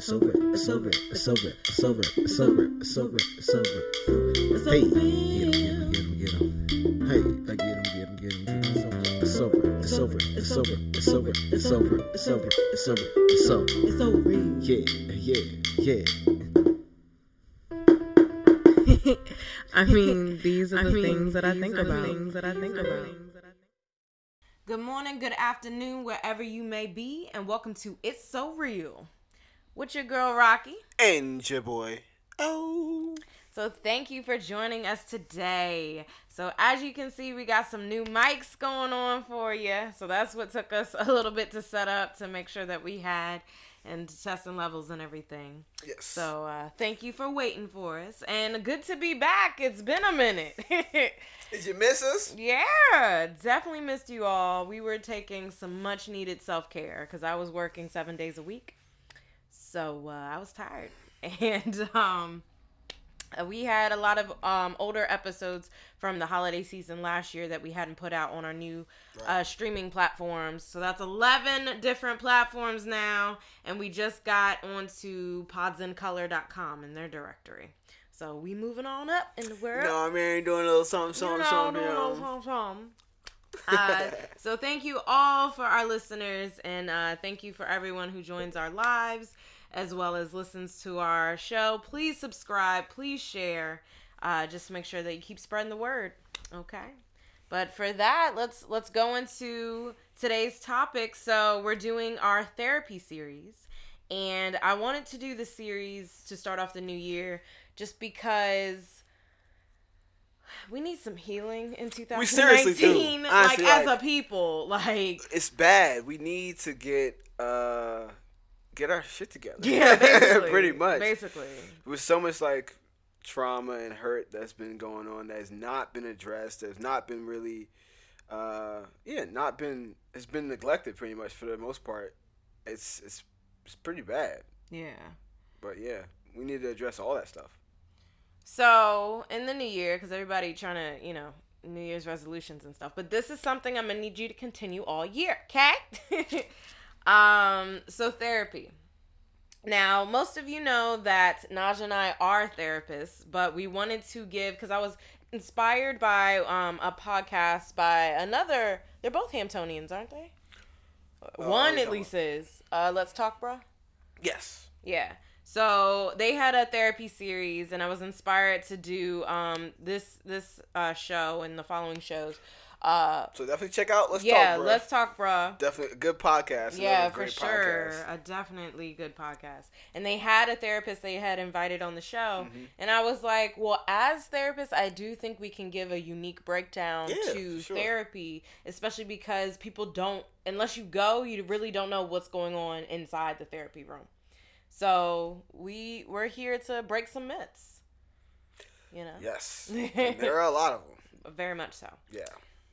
It's over. It's over. It's over. It's over. It's over. It's over. It's over. It's Hey, get him, get him, get him, get him. Hey, I get him, get him, get him. It's over. It's over. It's over. It's over. It's over. It's over. It's over. It's over. It's over. Yeah, yeah, yeah. I mean, these are I the things that I think about. things that I think about. Good morning, good afternoon, wherever you may be, and welcome to It's So Real with your girl Rocky. And your boy. Oh. So, thank you for joining us today. So, as you can see, we got some new mics going on for you. So, that's what took us a little bit to set up to make sure that we had and testing levels and everything. Yes. So, uh, thank you for waiting for us, and good to be back. It's been a minute. Did you miss us? Yeah, definitely missed you all. We were taking some much needed self care because I was working seven days a week, so uh, I was tired, and um, uh, we had a lot of um older episodes from the holiday season last year that we hadn't put out on our new uh, streaming platforms. So that's eleven different platforms now, and we just got onto podsincolor.com in their directory. So we moving on up in the world. No, I mean, doing a little something, something, You know, something. you no, know. something, something. Uh, so thank you all for our listeners and uh, thank you for everyone who joins our lives as well as listens to our show please subscribe please share uh, just make sure that you keep spreading the word okay but for that let's let's go into today's topic so we're doing our therapy series and i wanted to do the series to start off the new year just because we need some healing in 2019 We seriously do. like Honestly, as a people like It's bad. We need to get uh get our shit together. yeah basically Pretty much. basically With so much like trauma and hurt that's been going on that has not been addressed, that's not been really uh yeah, not been it's been neglected pretty much for the most part. It's it's it's pretty bad. yeah But yeah, we need to address all that stuff. So in the new year, because everybody trying to, you know, New Year's resolutions and stuff. But this is something I'm gonna need you to continue all year, okay? um, so therapy. Now, most of you know that Naja and I are therapists, but we wanted to give because I was inspired by um, a podcast by another. They're both Hamptonians, aren't they? Uh, One at least is. Uh, Let's talk, bruh. Yes. Yeah. So they had a therapy series, and I was inspired to do um this this uh, show and the following shows. Uh, So definitely check out Let's yeah, Talk, let's talk, bruh. Definitely good podcast. Yeah, for sure, podcast. a definitely good podcast. And they had a therapist they had invited on the show, Mm-hmm. and I was like, well, as therapists, I do think we can give a unique breakdown Yeah, to sure. therapy, especially because people don't, unless you go, you really don't know what's going on inside the therapy room. So we we're here to break some myths. You know, Yes. There are a lot of them. very much so. Yeah.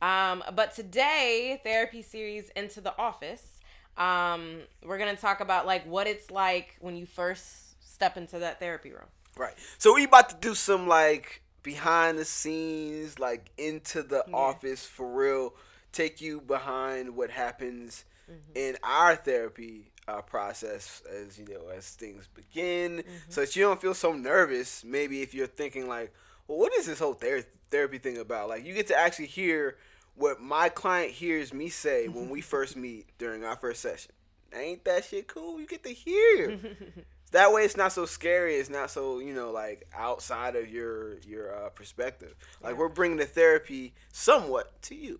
Um, but today, therapy series into the office. Um, we're gonna talk about like what it's like when you first step into that therapy room. Right. So we about to do some like behind the scenes, like into the office for real. Take you behind what happens Mm-hmm. in our therapy uh, process as you know as things begin, Mm-hmm. so that you don't feel so nervous. Maybe if you're thinking like, well, what is this whole ther- therapy thing about? Like you get to actually hear what my client hears me say when we first meet during our first session. Ain't that shit cool? You get to hear. that way it's not so scary it's not so you know like outside of your your uh, perspective like we're bringing the therapy somewhat to you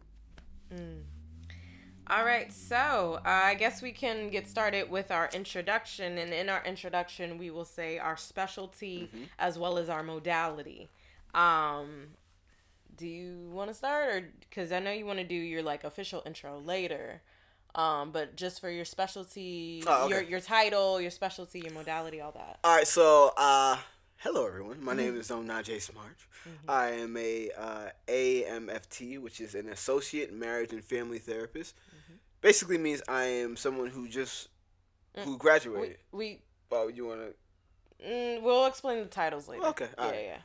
All right, so uh, I guess we can get started with our introduction, and in our introduction, we will say our specialty as well as our modality. Um, do you want to start, or because I know you want to do your like official intro later? Um, but just for your specialty, Oh, okay. your your title, your specialty, your modality, all that. all right so uh hello everyone my name is um, Najee Smart Mm-hmm. I am a uh, AMFT which is an associate marriage and family therapist Mm-hmm. basically means I am someone who just Mm. who graduated we oh you want to mm, we'll explain the titles later. Okay, Yeah, alright. yeah.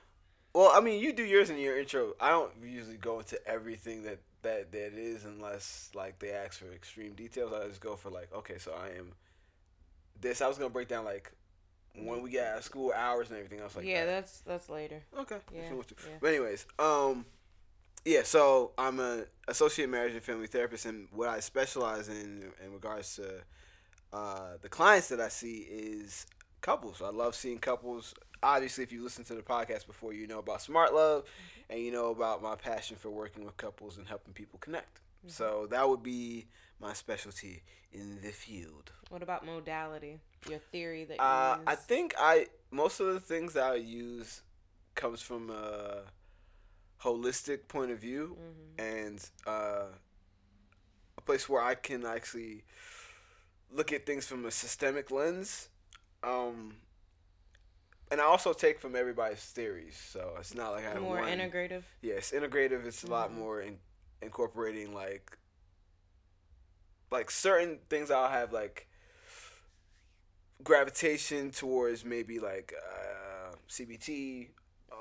Well, I mean, you do yours in your intro. I don't usually go into everything that that that is unless like they ask for extreme details. I just go for like, okay, so I am this. I was gonna break down like when we get out of school hours and everything else like yeah, that. that's that's later. Okay. Yeah, you want to. yeah. But anyways, um, yeah. So I'm an associate marriage and family therapist, and what I specialize in in regards to uh, the clients that I see is couples. I love seeing couples. Obviously, if you listen to the podcast before, you know about Smart Love, Mm-hmm. and you know about my passion for working with couples and helping people connect. Mm-hmm. So that would be my specialty in the field. What about modality? Your theory that you Uh, use? I think I most of the things that I use comes from a holistic point of view Mhm. and uh, a place where I can actually look at things from a systemic lens. Um, and I also take from everybody's theories, so it's not like I have more one. integrative. Yeah, it's integrative. It's a lot Mhm. more in, incorporating like like certain things. I'll have like gravitation towards maybe like uh, CBT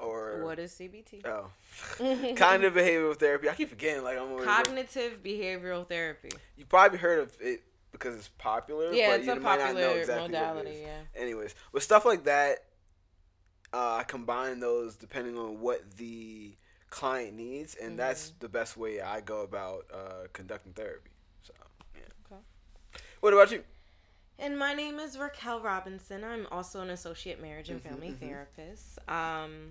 or What is CBT? oh cognitive behavioral therapy. I keep forgetting. Like I'm Cognitive behavioral therapy. You probably heard of it because it's popular. Yeah, but it's you a might not know popular exactly what it modality. Yeah. Anyways, with stuff like that, uh, I combine those depending on what the client needs, and that's Mm-hmm. the best way I go about uh, conducting therapy. So, yeah. Okay. What about you? And my name is Raquel Robinson. I'm also an associate marriage and family mhm. therapist. Um,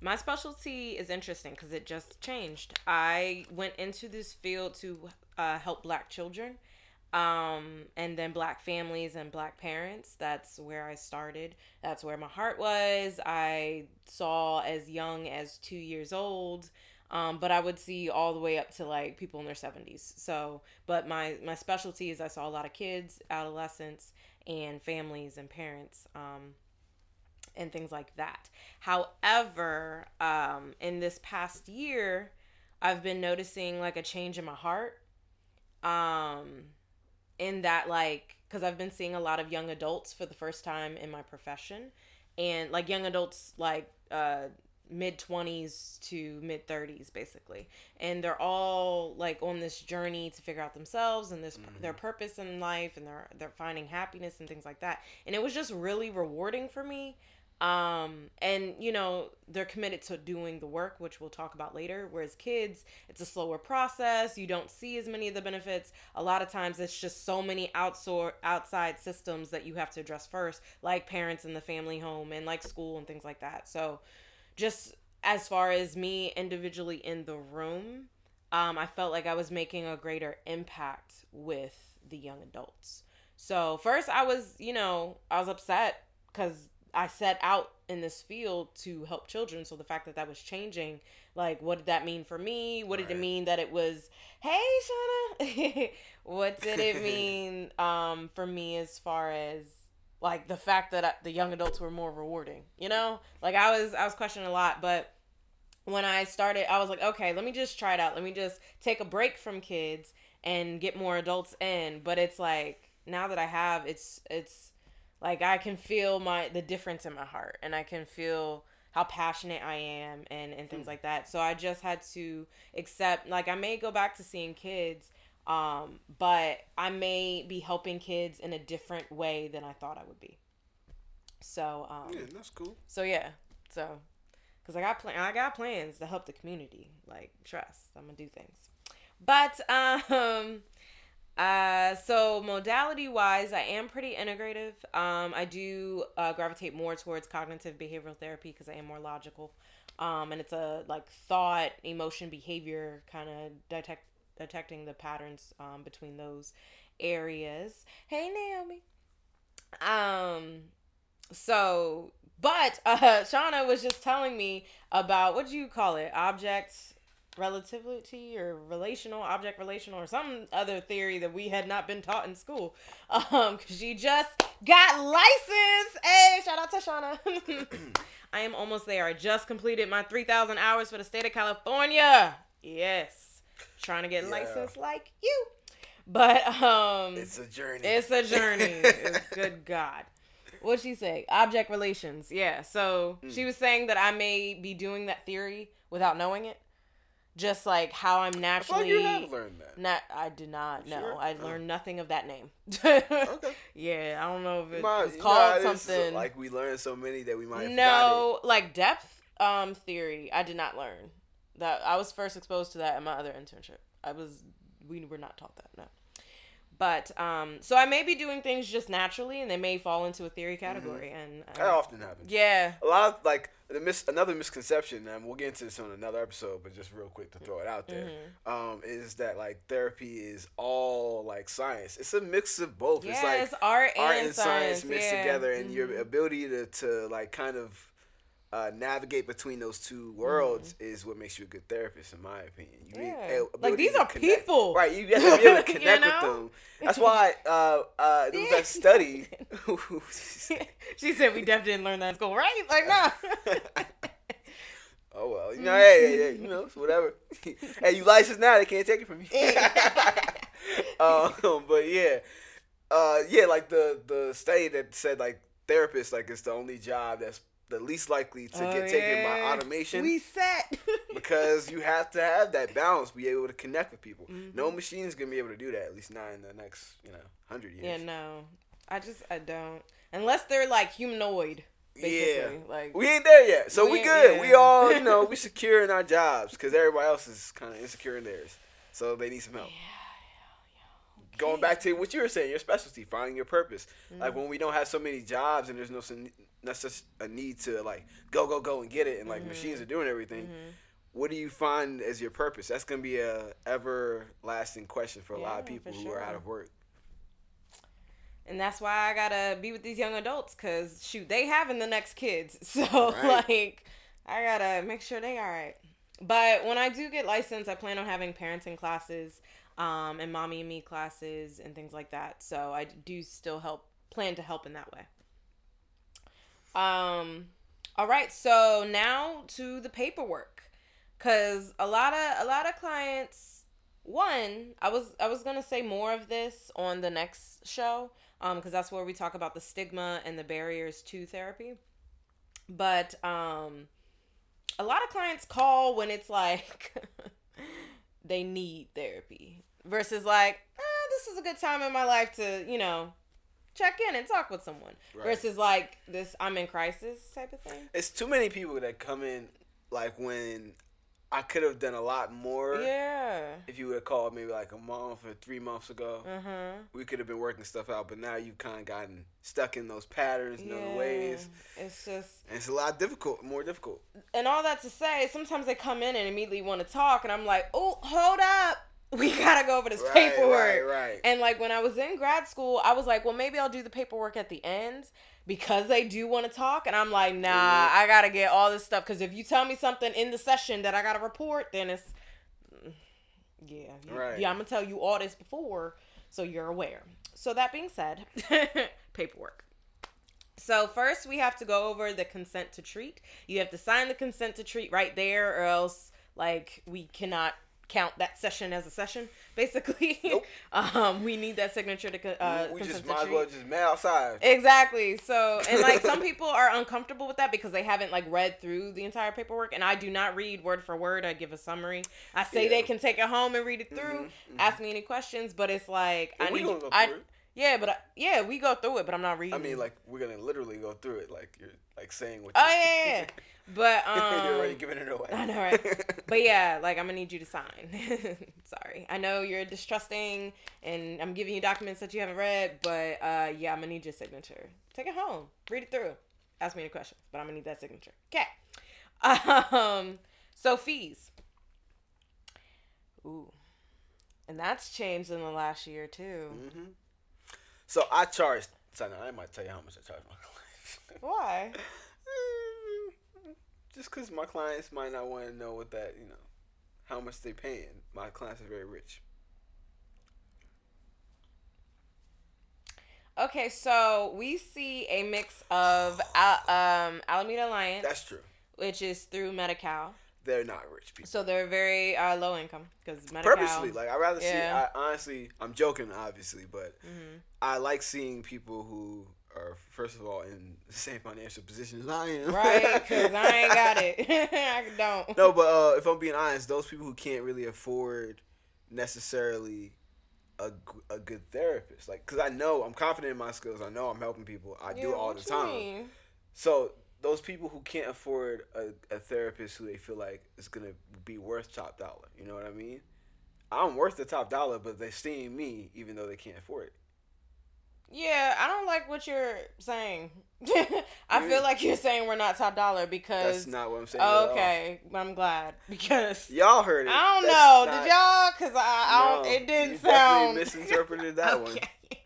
my specialty is interesting because it just changed. I went into this field to uh, help Black children, um, and then Black families and Black parents. That's where I started. That's where my heart was. I saw as young as two years old. Um, but I would see all the way up to like people in their 70s. So, but my my specialty is I saw a lot of kids, adolescents, and families and parents, um, and things like that. However, um, in this past year, I've been noticing like a change in my heart. Um, in that like because I've been seeing a lot of young adults for the first time in my profession, and like young adults like uh mid 20s to mid 30s basically. And they're all like on this journey to figure out themselves and this their purpose in life and they're they're finding happiness and things like that. And it was just really rewarding for me um and you know they're committed to doing the work which we'll talk about later. Whereas kids it's a slower process. You don't see as many of the benefits. A lot of times it's just so many outsor- outside systems that you have to address first like parents in the family home and like school and things like that. So just as far as me individually in the room, um, I felt like I was making a greater impact with the young adults. So first, I was, you know, I was upset because I set out in this field to help children. So the fact that that was changing, like, what did that mean for me? What did it mean that it was, hey, Shauna? what did it mean um, for me as far as like the fact that I, the young adults were more rewarding? You know, like I was, I was questioning a lot, but when I started, I was like, okay, let me just try it out. Let me just take a break from kids and get more adults in. But it's like now that I have, it's it's like I can feel my the difference in my heart, and I can feel how passionate I am and and things like that. So I just had to accept. Like I may go back to seeing kids, um, but I may be helping kids in a different way than I thought I would be. So um, Yeah, that's cool. so yeah, so because I got plan, I got plans to help the community. Like trust, I'm gonna do things. But um, uh, so modality wise, I am pretty integrative. Um, I do uh, gravitate more towards cognitive behavioral therapy because I am more logical. Um, and it's a like thought, emotion, behavior kind of detect detecting the patterns um, between those areas. Hey Naomi. Um, so, but uh, Shauna was just telling me about what do you call it? Object relativity or relational object relational or some other theory that we had not been taught in school. Um, cause she just got licensed. Hey, shout out to Shauna. I am almost there. I just completed my 3,000 hours for the state of California. Yes. Trying to get Yeah. licensed like you. But um It's a journey. it's a journey. Good God. What'd she say? Object relations. Yeah. So Mm. she was saying that I may be doing that theory without knowing it. Just like how I'm naturally. you have learned that. Not, I did not. No, Sure? I learned nothing of that name. Okay. Yeah, I don't know if it Might- was know called is, something. like we learned so many that we might no, like depth um theory. I did not learn that. I was first exposed to that in my other internship. I was we were not taught that. No. But um, so I may be doing things just naturally, and they may fall into a theory category. And That uh, often happens. yeah, A lot of like mis- another misconception, and we'll get into this on another episode, but just real quick to throw it out there, Mm-hmm. um, is that like therapy is all like science. It's a mix of both. yeah, it's like it's art and, art and science, science, mixed yeah. together, and your Mhm. ability to to like kind of uh, navigate between those two worlds is what makes you a good therapist, in my opinion. You. Yeah. Like, these are connect- people. right? You have to be able to You connect with them. That's why uh, uh, there was that study. she said we definitely didn't learn that in school, right? Like, no. Oh well, you know, hey, hey, hey, you know, whatever. hey, you licensed now; they can't take it from you. um, but yeah, uh, yeah, like the the study that said like therapists like it's the only job that's the least likely to Oh, get taken by automation We set. because you have to have that balance, be able to connect with people. Mm-hmm. No machine's gonna be able to do that, at least not in the next you know hundred years. yeah, no. I just I don't unless they're like humanoid. Basically, like We ain't there yet, so We we, good. yeah. We all, you know, we secure in our jobs because everybody else is kind of insecure in theirs, so they need some help. Going back to what you were saying, your specialty, finding your purpose. Mm-hmm. Like when we don't have so many jobs and there's no not such a need to like go go go and get it, and like machines Mm-hmm. are doing everything. What do you find as your purpose? That's gonna be a everlasting question for a lot of people who are out of work. and that's why I gotta be with these young adults because shoot, they having the next kids, so Right. like I gotta make sure they all right. But when I do get licensed, I plan on having parenting classes, um, and mommy and me classes and things like that. So I do still help plan to help in that way. Um, all right, so now to the paperwork, cause a lot of a lot of clients. One, I was I was gonna say more of this on the next show, um, because that's where we talk about the stigma and the barriers to therapy. But um, a lot of clients call when it's like they need therapy versus like eh, this is a good time in my life to you know check in and talk with someone Right. versus like this I'm in crisis type of thing. It's too many people that come in like when I could have done a lot more. Yeah. If you would have called maybe like a month or three months ago, huh. we could have been working stuff out. But now you've kind of gotten stuck in those patterns and those ways, It's just and it's a lot difficult, more difficult. and all that to say, sometimes they come in and immediately want to talk, and I'm like, oh, hold up. We gotta go over this Right, paperwork. right, right. And like when I was in grad school, I was like, well, maybe I'll do the paperwork at the end because they do want to talk. And I'm like, nah, Yeah. I gotta get all this stuff. Because if you tell me something in the session that I gotta report, then it's, mm, yeah, Right. yeah, I'm gonna tell you all this before so you're aware. So that being said, paperwork. So first we have to go over the consent to treat. You have to sign the consent to treat right there, or else like we cannot count that session as a session. Basically, Nope. um, we need that signature to uh, we just might as well just mail outside. Exactly. So, and like some people are uncomfortable with that because they haven't like read through the entire paperwork. And I do not read word for word. I give a summary. I say Yeah. they can take it home and read it through. Mhm, mhm. Ask me any questions, but it's like I need. I yeah, but I, yeah, we go through it, but I'm not reading. I mean, like we're gonna literally go through it, like you're like saying what. oh yeah, yeah, yeah. but um, you're already giving it away. I know, right? But yeah, like I'm gonna need you to sign. Sorry, I know you're distrusting, and I'm giving you documents that you haven't read. But uh, yeah, I'm gonna need your signature. Take it home, read it through, ask me any questions. But I'm gonna need that signature. Okay. Um. So fees. Ooh, and that's changed in the last year too. hmm So I charge. So I might tell you how much I charge. Why? Mm, Just because my clients might not want to know what that you know, how much they're paying. My clients are very rich. Okay, so we see a mix of uh, um Alameda Alliance, That's true. which is through Medi-Cal. They're not rich people. So they're very uh, low income because Medi-Cal. Purposely, like I rather Yeah. see. I honestly, I'm joking, obviously, but Mhm. I like seeing people who are first of all in the same financial position as I am. right? Because I ain't got it. I don't. No, but uh, if I'm being honest, those people who can't really afford necessarily a, a good therapist, like, because I know I'm confident in my skills. I know I'm helping people. I do it all the time. mean? So those people who can't afford a, a therapist who they feel like is gonna be worth top dollar, you know what I mean? I'm worth the top dollar, but they esteem me even though they can't afford it. Yeah, I don't like what you're saying. I feel like you're saying we're not top dollar because That's not what I'm saying. okay, I'm glad because. Y'all heard it. I don't That's know. not- Did y'all? Because I, I don't. It didn't you sound. Misinterpreted that one.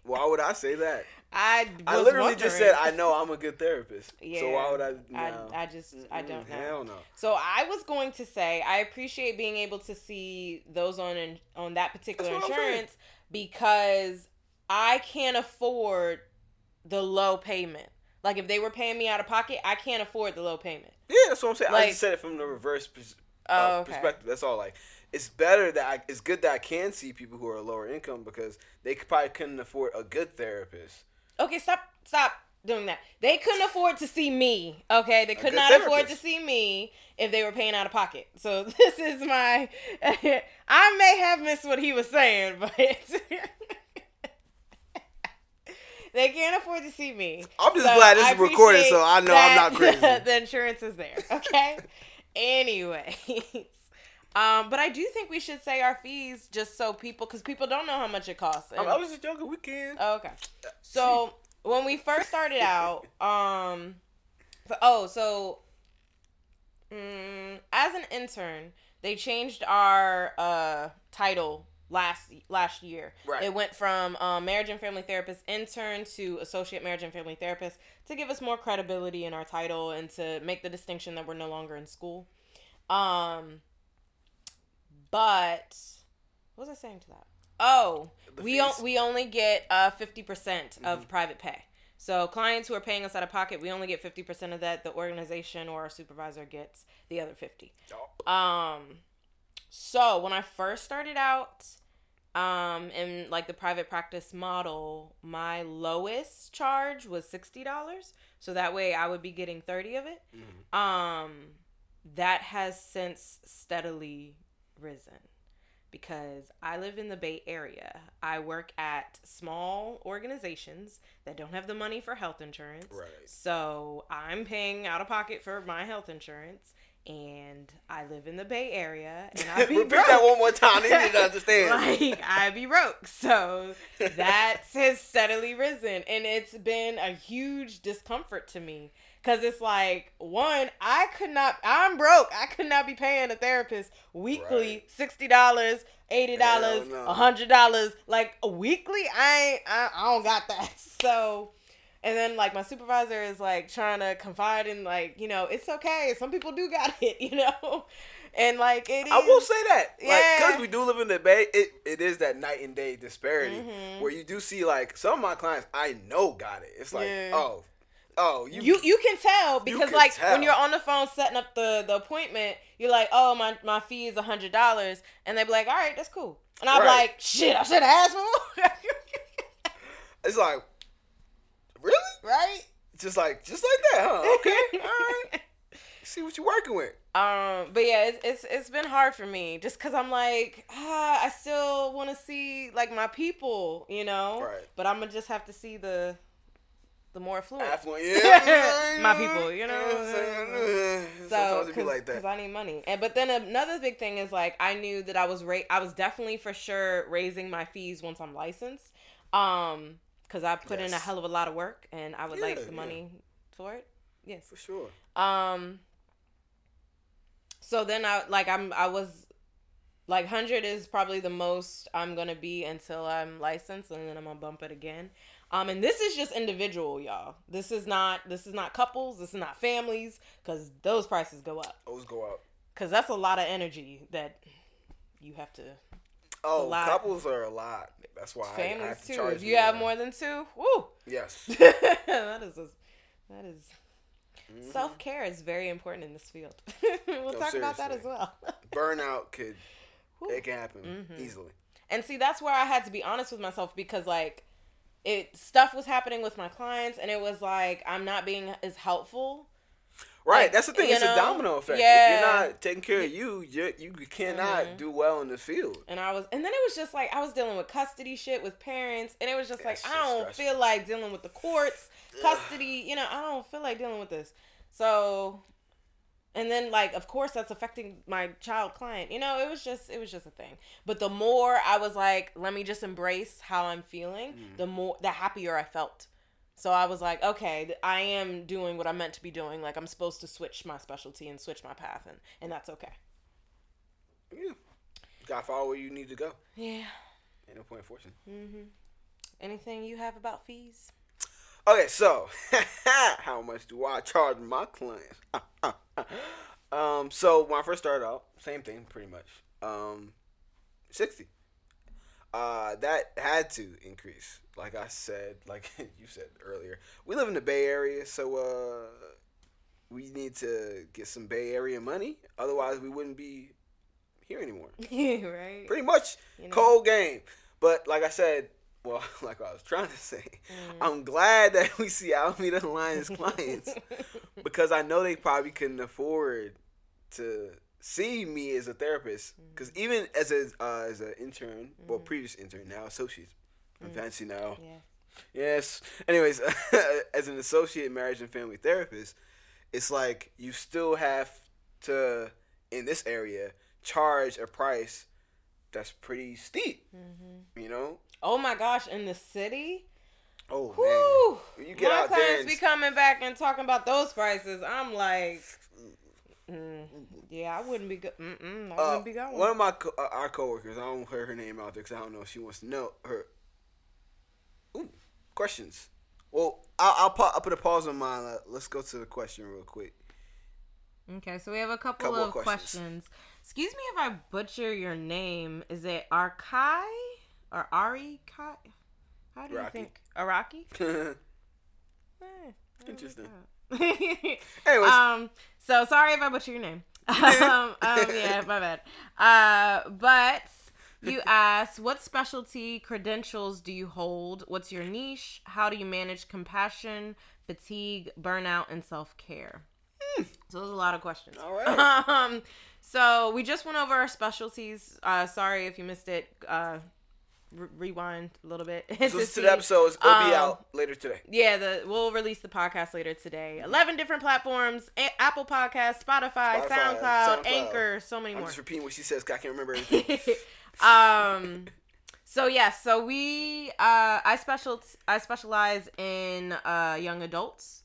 Why would I say that? I. I literally just said I know I'm a good therapist. Yeah. So why would I? I, No. I just I don't know. Hell no. So I was going to say I appreciate being able to see those on in, on that particular That's what I'm saying. insurance because I can't afford the low payment. Like if they were paying me out of pocket, I can't afford the low payment. Yeah, that's what I'm saying. I Like- just said it from the reverse pers- Oh, uh, okay. perspective. That's all. Like, it's better that I, it's good that I can see people who are lower income because they could, probably couldn't afford a good therapist. Okay, stop stop doing that. They couldn't afford to see me. Okay, they could not afford to see me if they were paying out of pocket. So this is my. I may have missed what he was saying, but they can't afford to see me. I'm just So glad this is recorded, so I know I'm not crazy. the insurance is there. Okay. Anyways. Um, but I do think we should say our fees just so people, because people don't know how much it costs. I, And- I was just joking. We can. Oh, okay. So when we first started out, um, oh, so mm, as an intern, they changed our uh title last last year. Right. It went from um, marriage and family therapist intern to associate marriage and family therapist to give us more credibility in our title and to make the distinction that we're no longer in school. Um, but what was I saying to that? Oh, The we on, we only get uh fifty percent of private pay. So clients who are paying us out of pocket, we only get fifty percent of that. The organization or our supervisor gets the other fifty. Oh, Um, so when I first started out, um, in like the private practice model, my lowest charge was sixty dollars. So that way I would be getting thirty of it. mhm. Um, that has since steadily risen because I live in the Bay Area. I work at small organizations that don't have the money for health insurance. Right. So I'm paying out of pocket for my health insurance. And I live in the Bay Area, and I be Repeat broke. that one more time. They need to understand. like I be broke. So that has steadily risen, and it's been a huge discomfort to me because it's like one, I could not. I'm broke. I could not be paying a therapist weekly Right. sixty dollars, eighty dollars, Hell no. a hundred dollars, like a weekly. I ain't. I, I don't got that. So. And then like my supervisor is like trying to confide in like you know it's okay some people do got it you know and like it is I will say that, like, Yeah. because we do live in the Bay, it, it is that night and day disparity Mhm. where you do see like some of my clients I know got it. It's like, Yeah. oh, oh, you, you you can tell because can like tell. when you're on the phone setting up the the appointment, you're like, oh my my fee is a hundred dollars, and they be like, all right, that's cool, and I'm Right. like, shit, I should have asked for more, it's like, really, right? just like, just like that, huh? Okay, all right. See what you're working with. Um, but yeah, it's it's it's been hard for me just because I'm like, ah, I still want to see like my people, you know, Right. but I'm gonna just have to see the the more affluent. Affluent, yeah. My people, you know? what I'm saying? So, Sometimes it be like that. I need money. And but then another big thing is like I knew that I was ra- I was definitely for sure raising my fees once I'm licensed. Um, because I put in a hell of a lot of work and I would Yeah, like the yeah. money for it. Yes. For sure. Um. So then I like I'm I was like hundred is probably the most I'm gonna be until I'm licensed, and then I'm gonna bump it again. Um, and this is just individual, y'all. This is not this is not couples. This is not families, because those prices go up. those go up Because that's a lot of energy that you have to. Oh, couples are a lot. That's why I, I Families have to too. charge If you have more. more than two, woo. Yes. that is a, that is Mhm. self care is very important in this field. we'll No, talk about that as well. Burnout could Whew. it can happen Mhm. easily. And see, that's where I had to be honest with myself because, like, it stuff was happening with my clients, and it was like I'm not being as helpful. Right, Like, that's the thing. It's know? a domino effect. If you're not taking care of you, you you cannot Mhm. do well in the field. And I was, and then it was just like I was dealing with custody shit with parents, and it was just like That's I don't stressful. feel like dealing with the courts, custody. You know, I don't feel like dealing with this. So, and then like of course that's affecting my child client. You know, it was just it was just a thing. But the more I was like, let me just embrace how I'm feeling, Mm. the more the happier I felt. So I was like, okay, I am doing what I'm meant to be doing. Like I'm supposed to switch my specialty and switch my path, and and that's okay. Yeah, got to follow where you need to go. Yeah. Ain't no point forcing. Mm-hmm. Anything you have about fees? Okay, so how much do I charge my clients? um, so when I first started out, same thing pretty much. Um, sixty. Uh, that had to increase. Like I said, like you said earlier, we live in the Bay Area, so uh, we need to get some Bay Area money. Otherwise, we wouldn't be here anymore. right. Pretty much You know? cold game. But like I said, well, like I was trying to say, Mm. I'm glad that we see Alameda Alliance clients because I know they probably couldn't afford to see me as a therapist. Because mm. even as a uh, as an intern, well, mm. previous intern now associate, I'm mm. fancy now. yeah. Yes. Anyways, as an associate marriage and family therapist, it's like you still have to in this area charge a price that's pretty steep. Mm-hmm. You know. Oh my gosh, in the city? Oh Whew. man. You get my out there clients be coming back and talking about those prices. I'm like, mm, yeah, I wouldn't be go- Mm-mm, I Uh, wouldn't be going. one of my co- uh, our coworkers, I don't want her her name out there because I don't know if she wants to know her. Ooh, questions. Well, I'll I'll, pa- I'll put a pause on mine. Uh, let's go to the question real quick. Okay, so we have a couple, Couple of of questions. questions. Excuse me if I butcher your name. Is it Arkai or Ari Kai? How do you think? Araki? Eh, Interesting. like that. Anyways, um. So sorry if I butcher your name. um, um. Yeah, my bad. Uh. But you asked, what specialty credentials do you hold? What's your niche? How do you manage compassion, fatigue, burnout, and self care? So there's a lot of questions. All right. Um. So we just went over our specialties. Uh. Sorry if you missed it. Uh. Re- rewind a little bit. so listen to the episodes. It'll be um, out later today. Yeah, the we'll release the podcast later today. Eleven different platforms: A- Apple Podcast, Spotify, Spotify, SoundCloud, SoundCloud. Anchor, so many I'm more. just repeating what she says. 'cause I can't remember anything. um, so yes, so we uh, I special I specialize in uh young adults.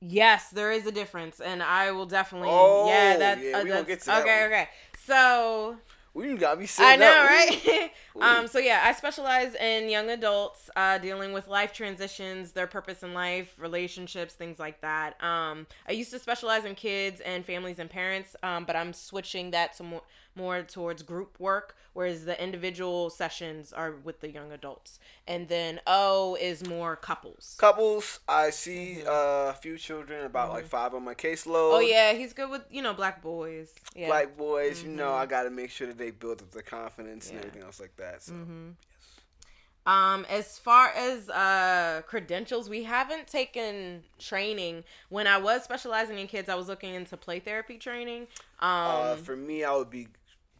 Yes, there is a difference, and I will definitely. Oh, yeah, that's yeah, uh, that's- get to that okay. one. Okay, so we got me I know, up. right? Um, so yeah, I specialize in young adults uh, dealing with life transitions, their purpose in life, relationships, things like that. Um, I used to specialize in kids and families and parents, um, but I'm switching that to more more towards group work, whereas the individual sessions are with the young adults, and then O is more couples. Couples, I see uh, a few children, about like five on my caseload. Mm-hmm. Oh yeah, he's good with you know black boys. Yeah. Black boys, you know, I got to make sure that they build up their confidence and everything else like that. So. Mm-hmm. Um, as far as uh credentials, we haven't taken training. When I was specializing in kids, I was looking into play therapy training. Um, Uh, for me, I would be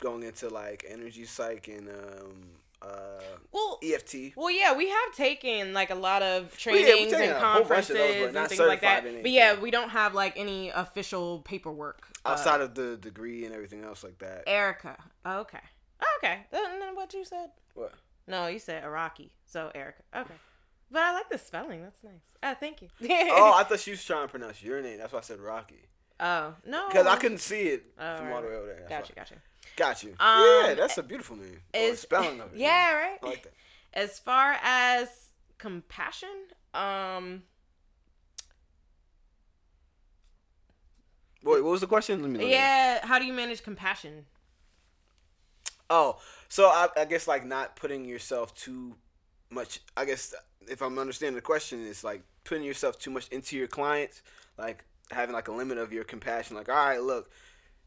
going into like energy psych and um, uh, well, EFT. well, yeah, we have taken like a lot of Well, yeah, trainings and a whole bunch conferences those, and things like that. But yeah, we don't have like any official paperwork. Uh, Outside of the degree and everything else like that. Erica. Oh, okay. Oh, okay. Then, then what you said? What? No, you said Iraqi. So Erica. Okay. But I like the spelling. That's nice. Ah, thank you. oh, I thought she was trying to pronounce your name. That's why I said Rocky. Oh no. Because I couldn't see it Oh, from right. all the way over there. That's Gotcha, why. gotcha. Got you. Um, yeah, that's a beautiful name. Is spelling of it. Yeah, right. I like that. As far as compassion, um, Wait, what was the question? Let me look at it. yeah. How do you manage compassion? Oh, so I, I guess like not putting yourself too much. I guess if I'm understanding the question, it's like putting yourself too much into your clients, like having like a limit of your compassion. Like, all right, look,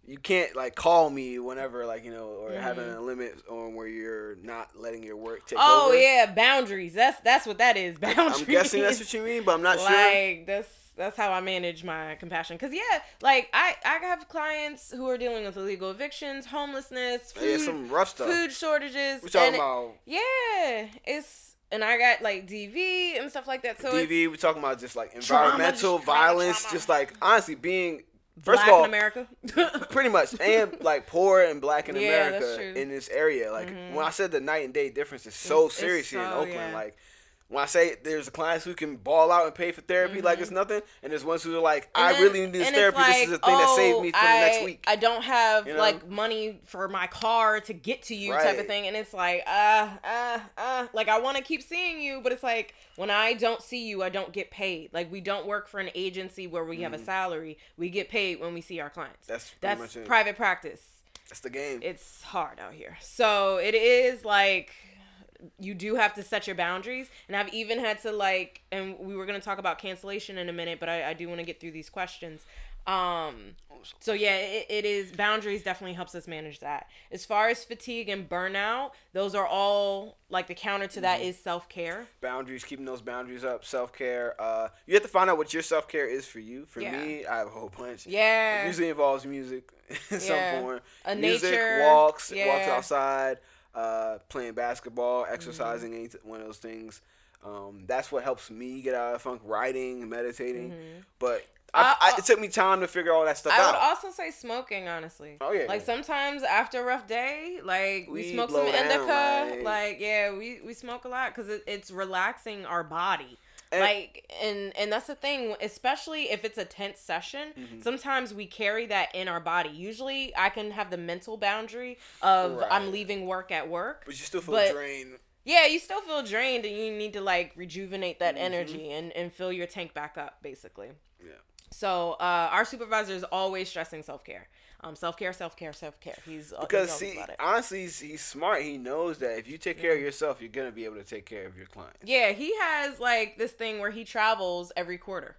you can't like call me whenever like you know or having Mm-hmm. a limit on where you're not letting your work take Oh over. yeah, boundaries. That's that's what that is. Boundaries. I'm guessing that's what you mean, but I'm not sure. like that's that's how I manage my compassion. Cause yeah, like I I have clients who are dealing with illegal evictions, homelessness, food, Yeah, some rough stuff. food shortages. We're talking it- about yeah, it's and I got like DV and stuff like that. So DV. We're talking about just like environmental trauma, violence. trauma. Just like honestly being first black of all, in America. pretty much, and like poor and black in Yeah, America. Mm-hmm. in this area. Like when I said the night and day difference is so It's- it's serious here in Oakland. yeah. Like when I say there's clients who can ball out and pay for therapy like it's nothing, and there's ones who are like, Mm-hmm. I then- really need this therapy. this is the thing that saved oh, me for the next week. I don't have You know? like money for my car to get to you, type of thing. And it's like, uh, uh, uh, like I want to keep seeing you, but it's like when I don't see you, I don't get paid. Like we don't work for an agency where we have a salary. We get paid when we see our clients. Mm. That's pretty That's much it. private practice. That's the game. It's hard out here. So it is like you do have to set your boundaries and i've even had to like and we were going to talk about cancellation in a minute but i, I do want to get through these questions um so yeah it, it is boundaries definitely helps us manage that as far as fatigue and burnout those are all like the counter to that is self-care boundaries, keeping those boundaries up, self care. Uh, you have to find out what your self care is for you. For Yeah. me, I have a whole bunch. yeah It usually involves music in some Yeah. form. A music, nature, walks, walks outside, uh, playing basketball, Mm-hmm. exercising, any one of those things. Um, that's what helps me get out of funk. Writing, meditating, but Mm-hmm. I- I, it took me time to figure all that stuff I out. I would also say smoking, honestly. Oh, yeah. Like sometimes after a rough day, like we Weed smoke some down, indica. like- Like yeah, we we smoke a lot because it, it's relaxing our body. And- like and and that's the thing, especially if it's a tense session. Mm-hmm. Sometimes we carry that in our body. Usually, I can have the mental boundary of Right. I'm leaving work at work. but you still feel but- drained. Yeah, you still feel drained, and you need to like rejuvenate that Mm-hmm. energy and and fill your tank back up, basically. Yeah. So uh, our supervisor is always stressing self care. Um, self care, self care, self care. He's uh, Because he's see, honestly, he's, he's smart. He knows that if you take care of yourself, you're gonna be able to take care of your clients. Yeah, he has like this thing where he travels every quarter.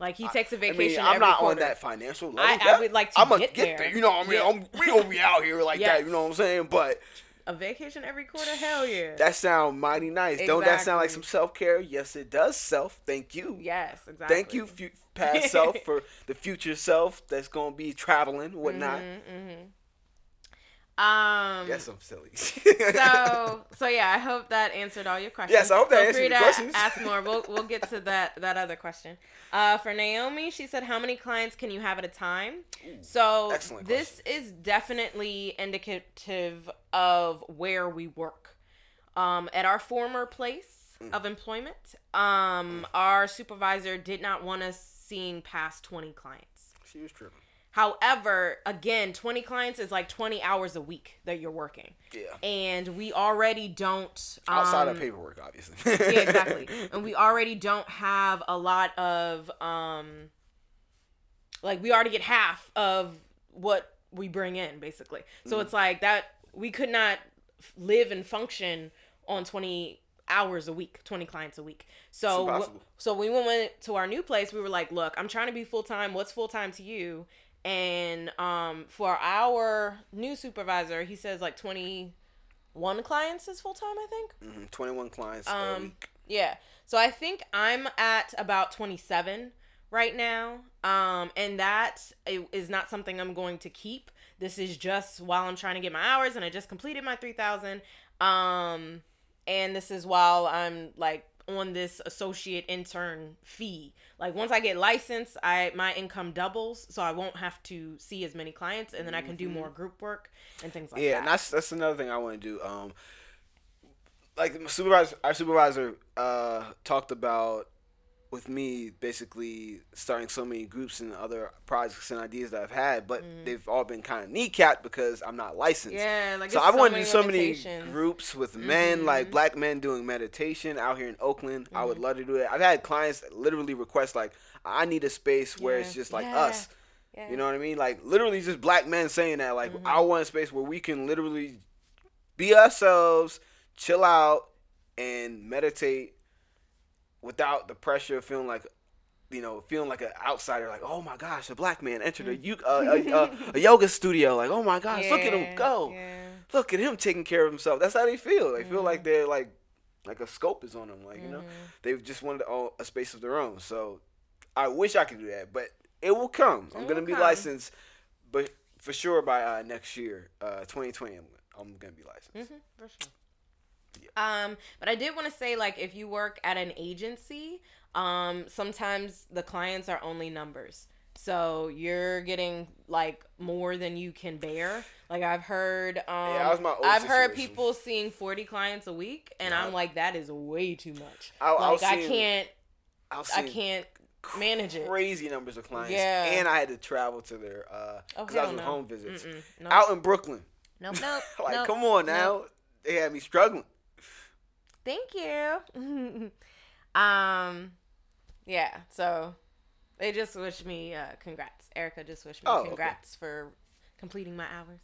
Like he takes a vacation. I'm every not quarter. on that financial level. I- I would like to I'ma get there. You know, what I mean, Yeah. I'm, we gonna be out here like that. You know what I'm saying? But A vacation every quarter? Hell yeah. that sound mighty nice. Don't that sound like some self care? Yes, it does. Self. Thank you. yes, exactly. Thank you, past self, for the future self that's gonna be traveling, whatnot. Mm-hmm. Um. Yes, I'm silly. so so yeah, I hope that answered all your questions. Yes, I hope that Feel answered your questions. Ask more. We'll we'll get to that that other question. Uh, for Naomi, she said, "How many clients can you have at a time?" so excellent this is definitely indicative of where we work. Um, at our former place Mm. of employment, um, our supervisor did not want us seeing past twenty clients. she was tripping. However, again, 20 clients is like 20 hours a week that you're working. Yeah. And we already don't Outside um, of paperwork, obviously. Yeah, exactly. and we already don't have a lot of um like we already get half of what we bring in basically. So Mm-hmm. it's like that we could not live and function on 20 hours a week, 20 clients a week. So w- so when we went to our new place, we were like, "Look, I'm trying to be full time. What's full time to you?" And um for our new supervisor, he says like 21 clients is full time, I think. Mhm, 21 clients a Um, week. Yeah. So I think I'm at about 27 right now. Um, and that is not something I'm going to keep. This is just while I'm trying to get my hours and I just completed my 3000. Um, and this is while I'm like on this associate intern fee. Like once I get licensed, I my income doubles, so I won't have to see as many clients and then I can do more group work and things like Mm-hmm. yeah, that. and that's that's another thing I want to do. Um, like supervisor, our supervisor uh talked about with me basically starting so many groups and other projects and ideas that I've had, but they've all been kind of kneecapped because I'm not licensed. Mm. Yeah, like so I so wanted to do so many. Mm-hmm. groups with men, like black men doing meditation out here in Oakland. I Mm-hmm. would love to do it. I've had clients literally request like, I need a space where it's just like Yeah. us. Yeah. You know what I mean? Like literally just black men saying that. Like Mm-hmm. I want a space where we can literally be ourselves, chill out, and meditate without the pressure of feeling like you know, feeling like an outsider, like, oh my gosh, a black man entered a, uh, a, a, a yoga studio. Like, oh my gosh, look at him go. yeah. Look at him taking care of himself. That's how they feel. They feel Mm-hmm. like they're like, like a scope is on them. Like, you know, they just wanted a space of their own. So I wish I could do that, but it will come. I'm going to be come. licensed, but for sure by uh, next year, uh, 2020, I'm, I'm going to be licensed. Mhm, for sure. Um, but I did want to say, like, if you work at an agency, um, sometimes the clients are only numbers. So you're getting like more than you can bear. Like I've heard, um, that was my old I've heard people seeing 40 clients a week, and Yeah. I'm like, that is way too much. I- I like I can't, I, I can't manage it. Crazy numbers of clients. Yeah. And I had to travel to their, Oh, because I was on no. home visits. Nope. Out in Brooklyn. Nope. Nope. like, nope, come on now. nope. They had me struggling. Thank you. um, yeah. So they just wish me uh, congrats. Erica just wished me Oh, okay. congrats for completing my hours.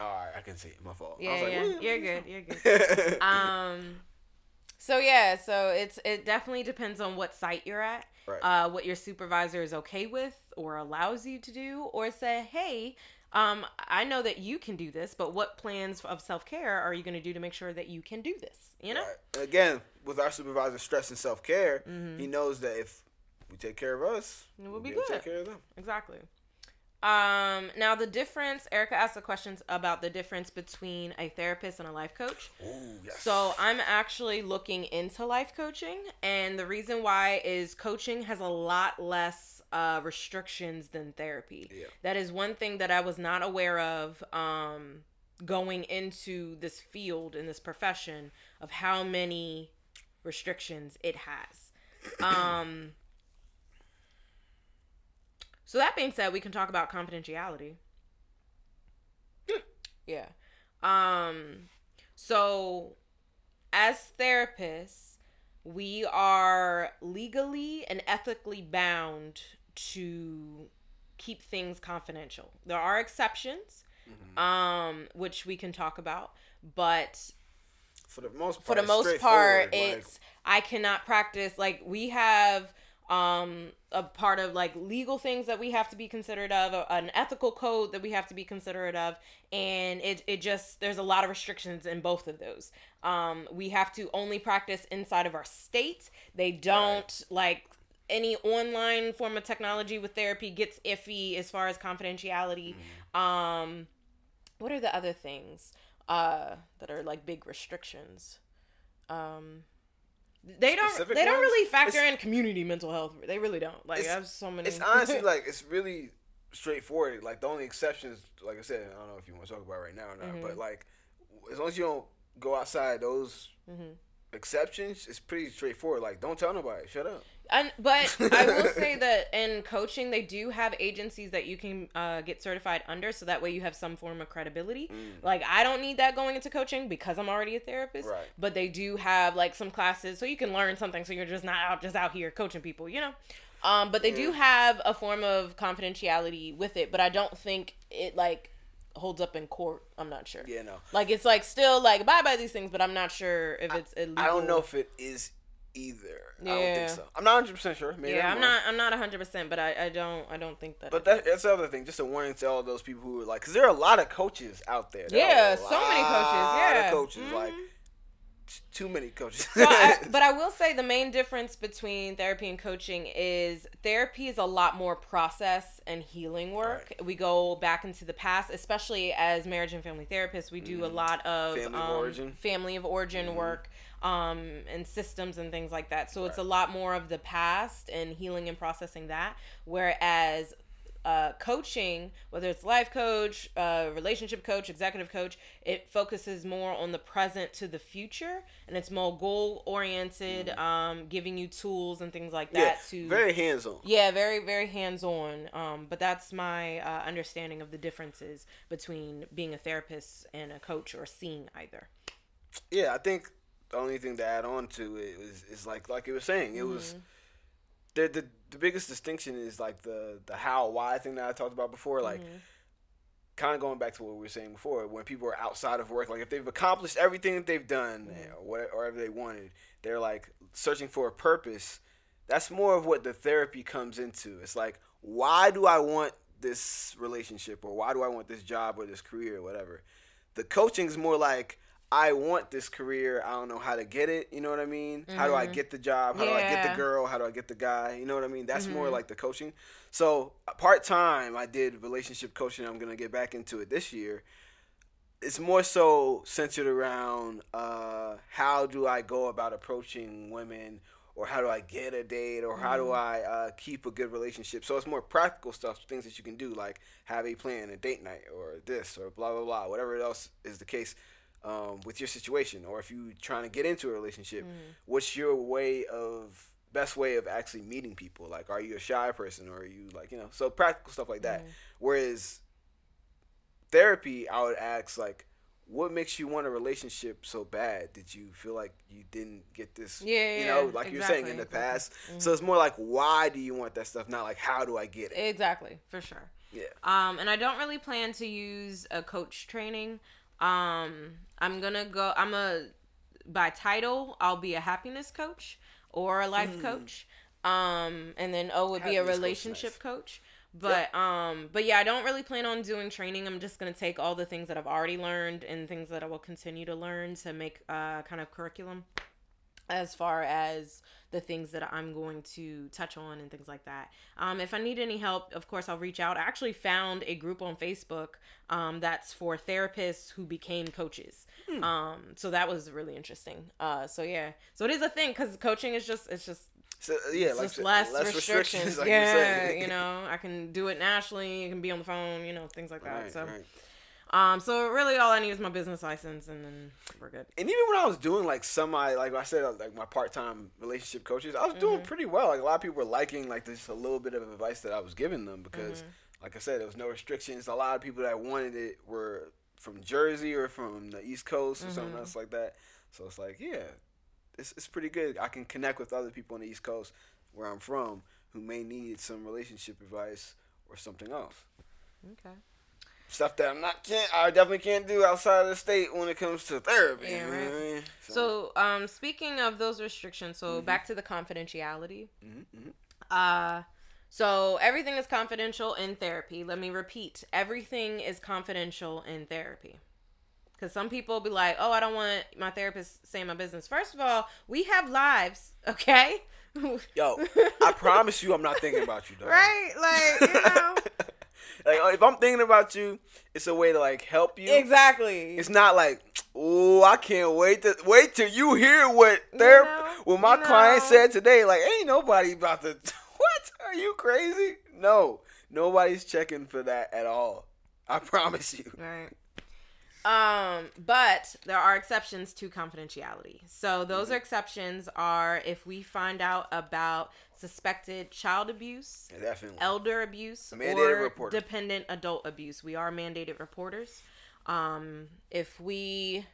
All right, I can see it. My fault. I Yeah, was like, yeah. "What?" You're good. You're good. um. So yeah, so it's it definitely depends on what site you're at, Right. uh, what your supervisor is okay with or allows you to do, or say, hey. Um, I know that you can do this, but what plans of self care are you going to do to make sure that you can do this? You know, Right. Again, with our supervisor stress and self care, Mm-hmm. he knows that if we take care of us, we'll, be able to good. Take care of them. Exactly. Um, now the difference, Erica asked the questions about the difference between a therapist and a life coach. Ooh, yes. So I'm actually looking into life coaching, and the reason why is coaching has a lot less uh, restrictions than therapy. Yeah. That is one thing that I was not aware of um, going into this field in this profession of how many restrictions it has. Um, so that being said, we can talk about confidentiality. Yeah. Um so as therapists, we are legally and ethically bound to keep things confidential. There are exceptions um which we can talk about, but for the most part, for the most part straightforward, like, it's i cannot practice like we have um a part of like legal things that we have to be considerate of a- an ethical code that we have to be considerate of and it, it just there's a lot of restrictions in both of those. Um we have to only practice inside of our state. They don't like any online form of technology with therapy gets iffy as far as confidentiality um what are the other things uh that are like big restrictions um they don't Specific they don't really factor It's- in community mental health they really don't like i It's- have so many it's honestly like it's really straightforward. Like the only exceptions, like I said, I don't know if you want to talk about it right now or not, Mm-hmm. but like as long as you don't go outside those Mm-hmm. Exceptions, it's pretty straightforward. Like don't tell nobody. Shut up. And, but I will say that in coaching, they do have agencies that you can uh, get certified under, so that way you have some form of credibility. Like I don't need that going into coaching because I'm already a therapist. Right. But they do have like some classes, so you can learn something, so you're just not out just out here coaching people, you know. Um, but they do have a form of confidentiality with it, but I don't think it like holds up in court. I'm not sure. Yeah, no. Like it's like still like abide by these things, but I'm not sure if it's illegal. I don't know if it is either. I don't Yeah. think so. I'm not 100 percent sure. Maybe Yeah, I'm, I'm not. I'm not 100, percent but I, I don't. I don't think that. But that, that's the other thing. Just a warning to all those people who are like, because there are a lot of coaches out there. There Yeah, so many coaches, yeah. of coaches. Mhm. Like too many coaches. so I, but I will say the main difference between therapy and coaching is therapy is a lot more process and healing work. We go back into the past, especially as marriage and family therapists. We do a lot of Mm-hmm. Family of um, origin. Mm-hmm. family of origin work, um, and systems and things like that. So it's a lot more of the past and healing and processing that. Whereas uh, coaching, whether it's life coach, uh, relationship coach, executive coach, it focuses more on the present to the future, and it's more goal oriented, um, giving you tools and things like Mm-hmm. yeah, that to very hands on. yeah, very very hands on. Um, but that's my uh, understanding of the differences between being a therapist and a coach, or seeing either. Yeah, I think the only thing to add on to it is, is like like you were saying, it was Mm-hmm. The, the the biggest distinction is like the the how why thing that I talked about before, like. Mm-hmm. Kind of going back to what we were saying before, when people are outside of work, like if they've accomplished everything that they've done Mm-hmm. or whatever, whatever they wanted, they're like searching for a purpose. that's more of what the therapy comes into. It's like, why do I want this relationship or why do I want this job or this career or whatever? The coaching is more like, I want this career. I don't know how to get it. You know what I mean? How do I get the job? How do I get Mm-hmm. The girl? How do I get the guy? You know what I mean? That's more Mhm. like the coaching. So part time, I did relationship coaching. I'm gonna get back into it this year. It's more so centered around uh, how do I go about approaching women, or how do I get a date, or how do I uh, keep a good relationship. So it's more practical stuff, things that you can do, like have a plan, a date night, or this, or blah blah blah, whatever else is the case um, with your situation, or if you're trying to get into a relationship, what's your way of best way of actually meeting people? Like, are you a shy person, or are you like you know, so practical stuff like that. Whereas therapy, I would ask like, what makes you want a relationship so bad? Did you feel like you didn't get this? Yeah, you know, like you're saying in the exactly, past. exactly. So it's more like, why do you want that stuff? Not like, how do I get it? Exactly, for sure. Yeah. Um, and I don't really plan to use a coach training. Um, I'm gonna go. I'm a by title. I'll be a happiness coach or a life coach. Um, and then O would be a. Happiness coach, relationship coach. But um, but yeah, I don't really plan on doing training. I'm just gonna take all the things that I've already learned and things that I will continue to learn to make uh kind of curriculum as far as the things that I'm going to touch on and things like that. Um, if I need any help, of course, I'll reach out. I actually found a group on Facebook um, that's for therapists who became coaches. Um, so that was really interesting. Uh, so yeah, so it is a thing because coaching is just it's just So yeah, it's like just said, less, restrictions. like you yeah, you know, I can do it nationally. It can be on the phone. You know, things like that. Right, so, right. Um, so really, all I need is my business license, and then we're good. And even when I was doing like semi, like I said, like my part time relationship coaches, I was Mm-hmm. doing pretty well. Like a lot of people were liking like this a little bit of advice that I was giving them because, Mm-hmm. like I said, there was no restrictions. A lot of people that wanted it were from Jersey or from the East Coast or Mm-hmm. something else like that. So it's like, yeah, it's it's pretty good. I can connect with other people on the East Coast where I'm from who may need some relationship advice or something else. Okay. Stuff that I'm not can't I definitely can't do outside of the state when it comes to therapy. Yeah, you know I right. mean? So, um, speaking of those restrictions, so back to the confidentiality. Mhm, mhm. Uh, so everything is confidential in therapy. Let me repeat: everything is confidential in therapy. Because some people be like, "Oh, I don't want my therapist saying my business." First of all, we have lives, okay? Yo, I promise you, I'm not thinking about you, dog. right? Like, you know, like if I'm thinking about you, it's a way to like help you. exactly. It's not like, oh, I can't wait to wait till you hear what therapy, know, what my you client know. said today. Like, ain't nobody about to. What? Are you crazy? No, nobody's checking for that at all. I promise you. Right. Um, but there are exceptions to confidentiality. So those Mm-hmm. are exceptions are if we find out about suspected child abuse, definitely. elder abuse, Mandated or reporter. dependent adult abuse. We are mandated reporters. Um, if we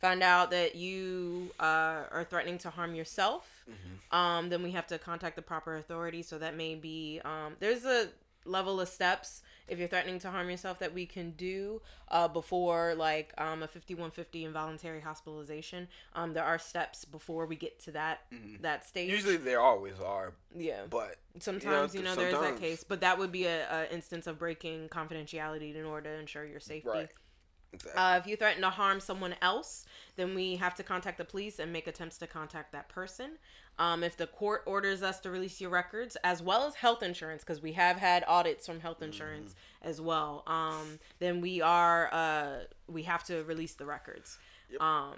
find out that you uh, are threatening to harm yourself, Mm-hmm. um, then we have to contact the proper authority. So that may be um, there's a level of steps if you're threatening to harm yourself that we can do uh, before like um, a 5150 involuntary hospitalization. Um, there are steps before we get to that that stage. Mm-hmm. Usually there always are, yeah. but Sometimes you know, th- there is that case, but that would be a, a instance of breaking confidentiality in order to ensure your safety. right. Exactly. Uh, if you threaten to harm someone else, then we have to contact the police and make attempts to contact that person. Um, if the court orders us to release your records, as well as health insurance, because we have had audits from health insurance as well, um, then we are uh, we have to release the records. Um,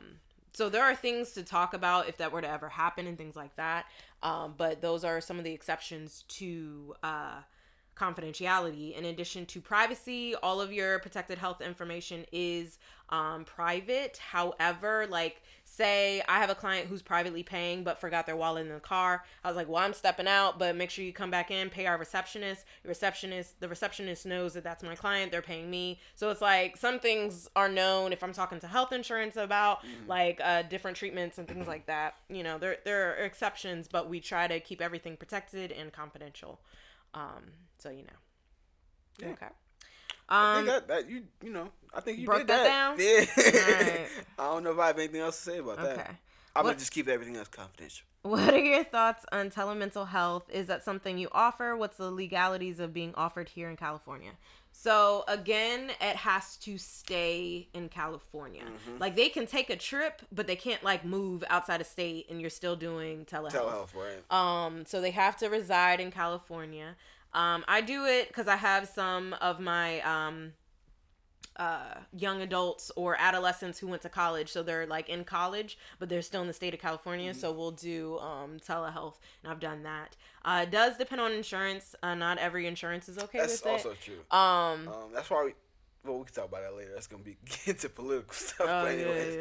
so there are things to talk about if that were to ever happen and things like that. Um, but those are some of the exceptions to uh, confidentiality. In addition to privacy, all of your protected health information is um, private. However, like say I have a client who's privately paying but forgot their wallet in the car. I was like, well, I'm stepping out, but make sure you come back in, pay our receptionist. The receptionist, the receptionist knows that that's my client. They're paying me. So it's like some things are known if I'm talking to health insurance about like uh, different treatments and things like that. You know, there there are exceptions, but we try to keep everything protected and confidential. Um, so you know. Yeah. Okay. I Um, think that, that you you know I think you broke did that down? Yeah. I don't know if I have anything else to say about that. okay. I'm What- gonna just keep everything else confidential. What are your thoughts on telemental health? Is that something you offer? What's the legalities of being offered here in California? So again, it has to stay in California. Mm-hmm. Like they can take a trip, but they can't like move outside of state, and you're still doing telehealth. Telehealth, right? Um, so they have to reside in California. Um, I do it because I have some of my um, uh, young adults or adolescents who went to college, so they're like in college, but they're still in the state of California. Mm-hmm. So we'll do um, telehealth, and I've done that. Uh, it does depend on insurance. Uh, not every insurance is okay That's with also it. true. Um, Um, that's why we. Well, we can talk about that later. That's gonna be get into political stuff. oh but yeah, anyways,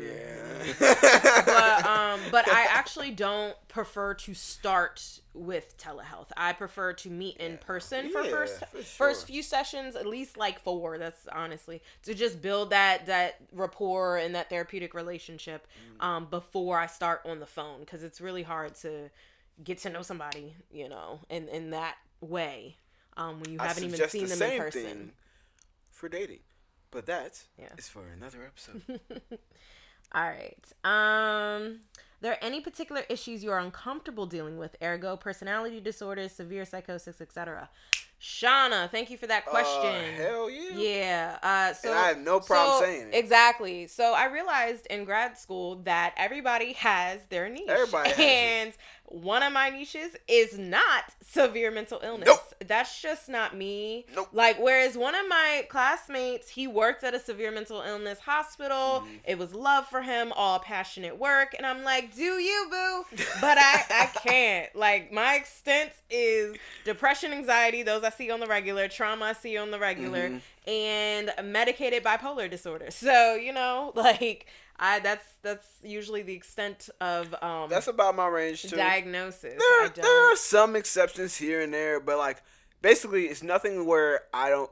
yeah. yeah. but um but i actually don't prefer to start with telehealth i prefer to meet in person for Yeah, first for first few sessions at least like four that's honestly to just build that that rapport and that therapeutic relationship Mm. um before i start on the phone because it's really hard to get to know somebody you know in in that way um when you I haven't even seen the them in person thing for dating, but that Yeah. is for another episode. All right. Um, there are any particular issues you are uncomfortable dealing with, ergo personality disorders, severe psychosis, etc. Shauna, thank you for that question. Uh, hell yeah. Yeah. Uh, so And I have no problem so- saying it. Exactly. So I realized in grad school that everybody has their niche. Everybody has it. and one of my niches is not severe mental illness. Nope. That's just not me. Nope. Like whereas one of my classmates, he worked at a severe mental illness hospital. Mm-hmm. It was love for him, all passionate work, and I'm like, "Do you, boo?" But I I can't. Like my extent is depression, anxiety, those see on the regular, trauma I see on the regular, Mm-hmm. and medicated bipolar disorder. So, you know, like I that's that's usually the extent of um That's about my range too. diagnosis. There, there are some exceptions here and there, but like basically, it's nothing where I don't,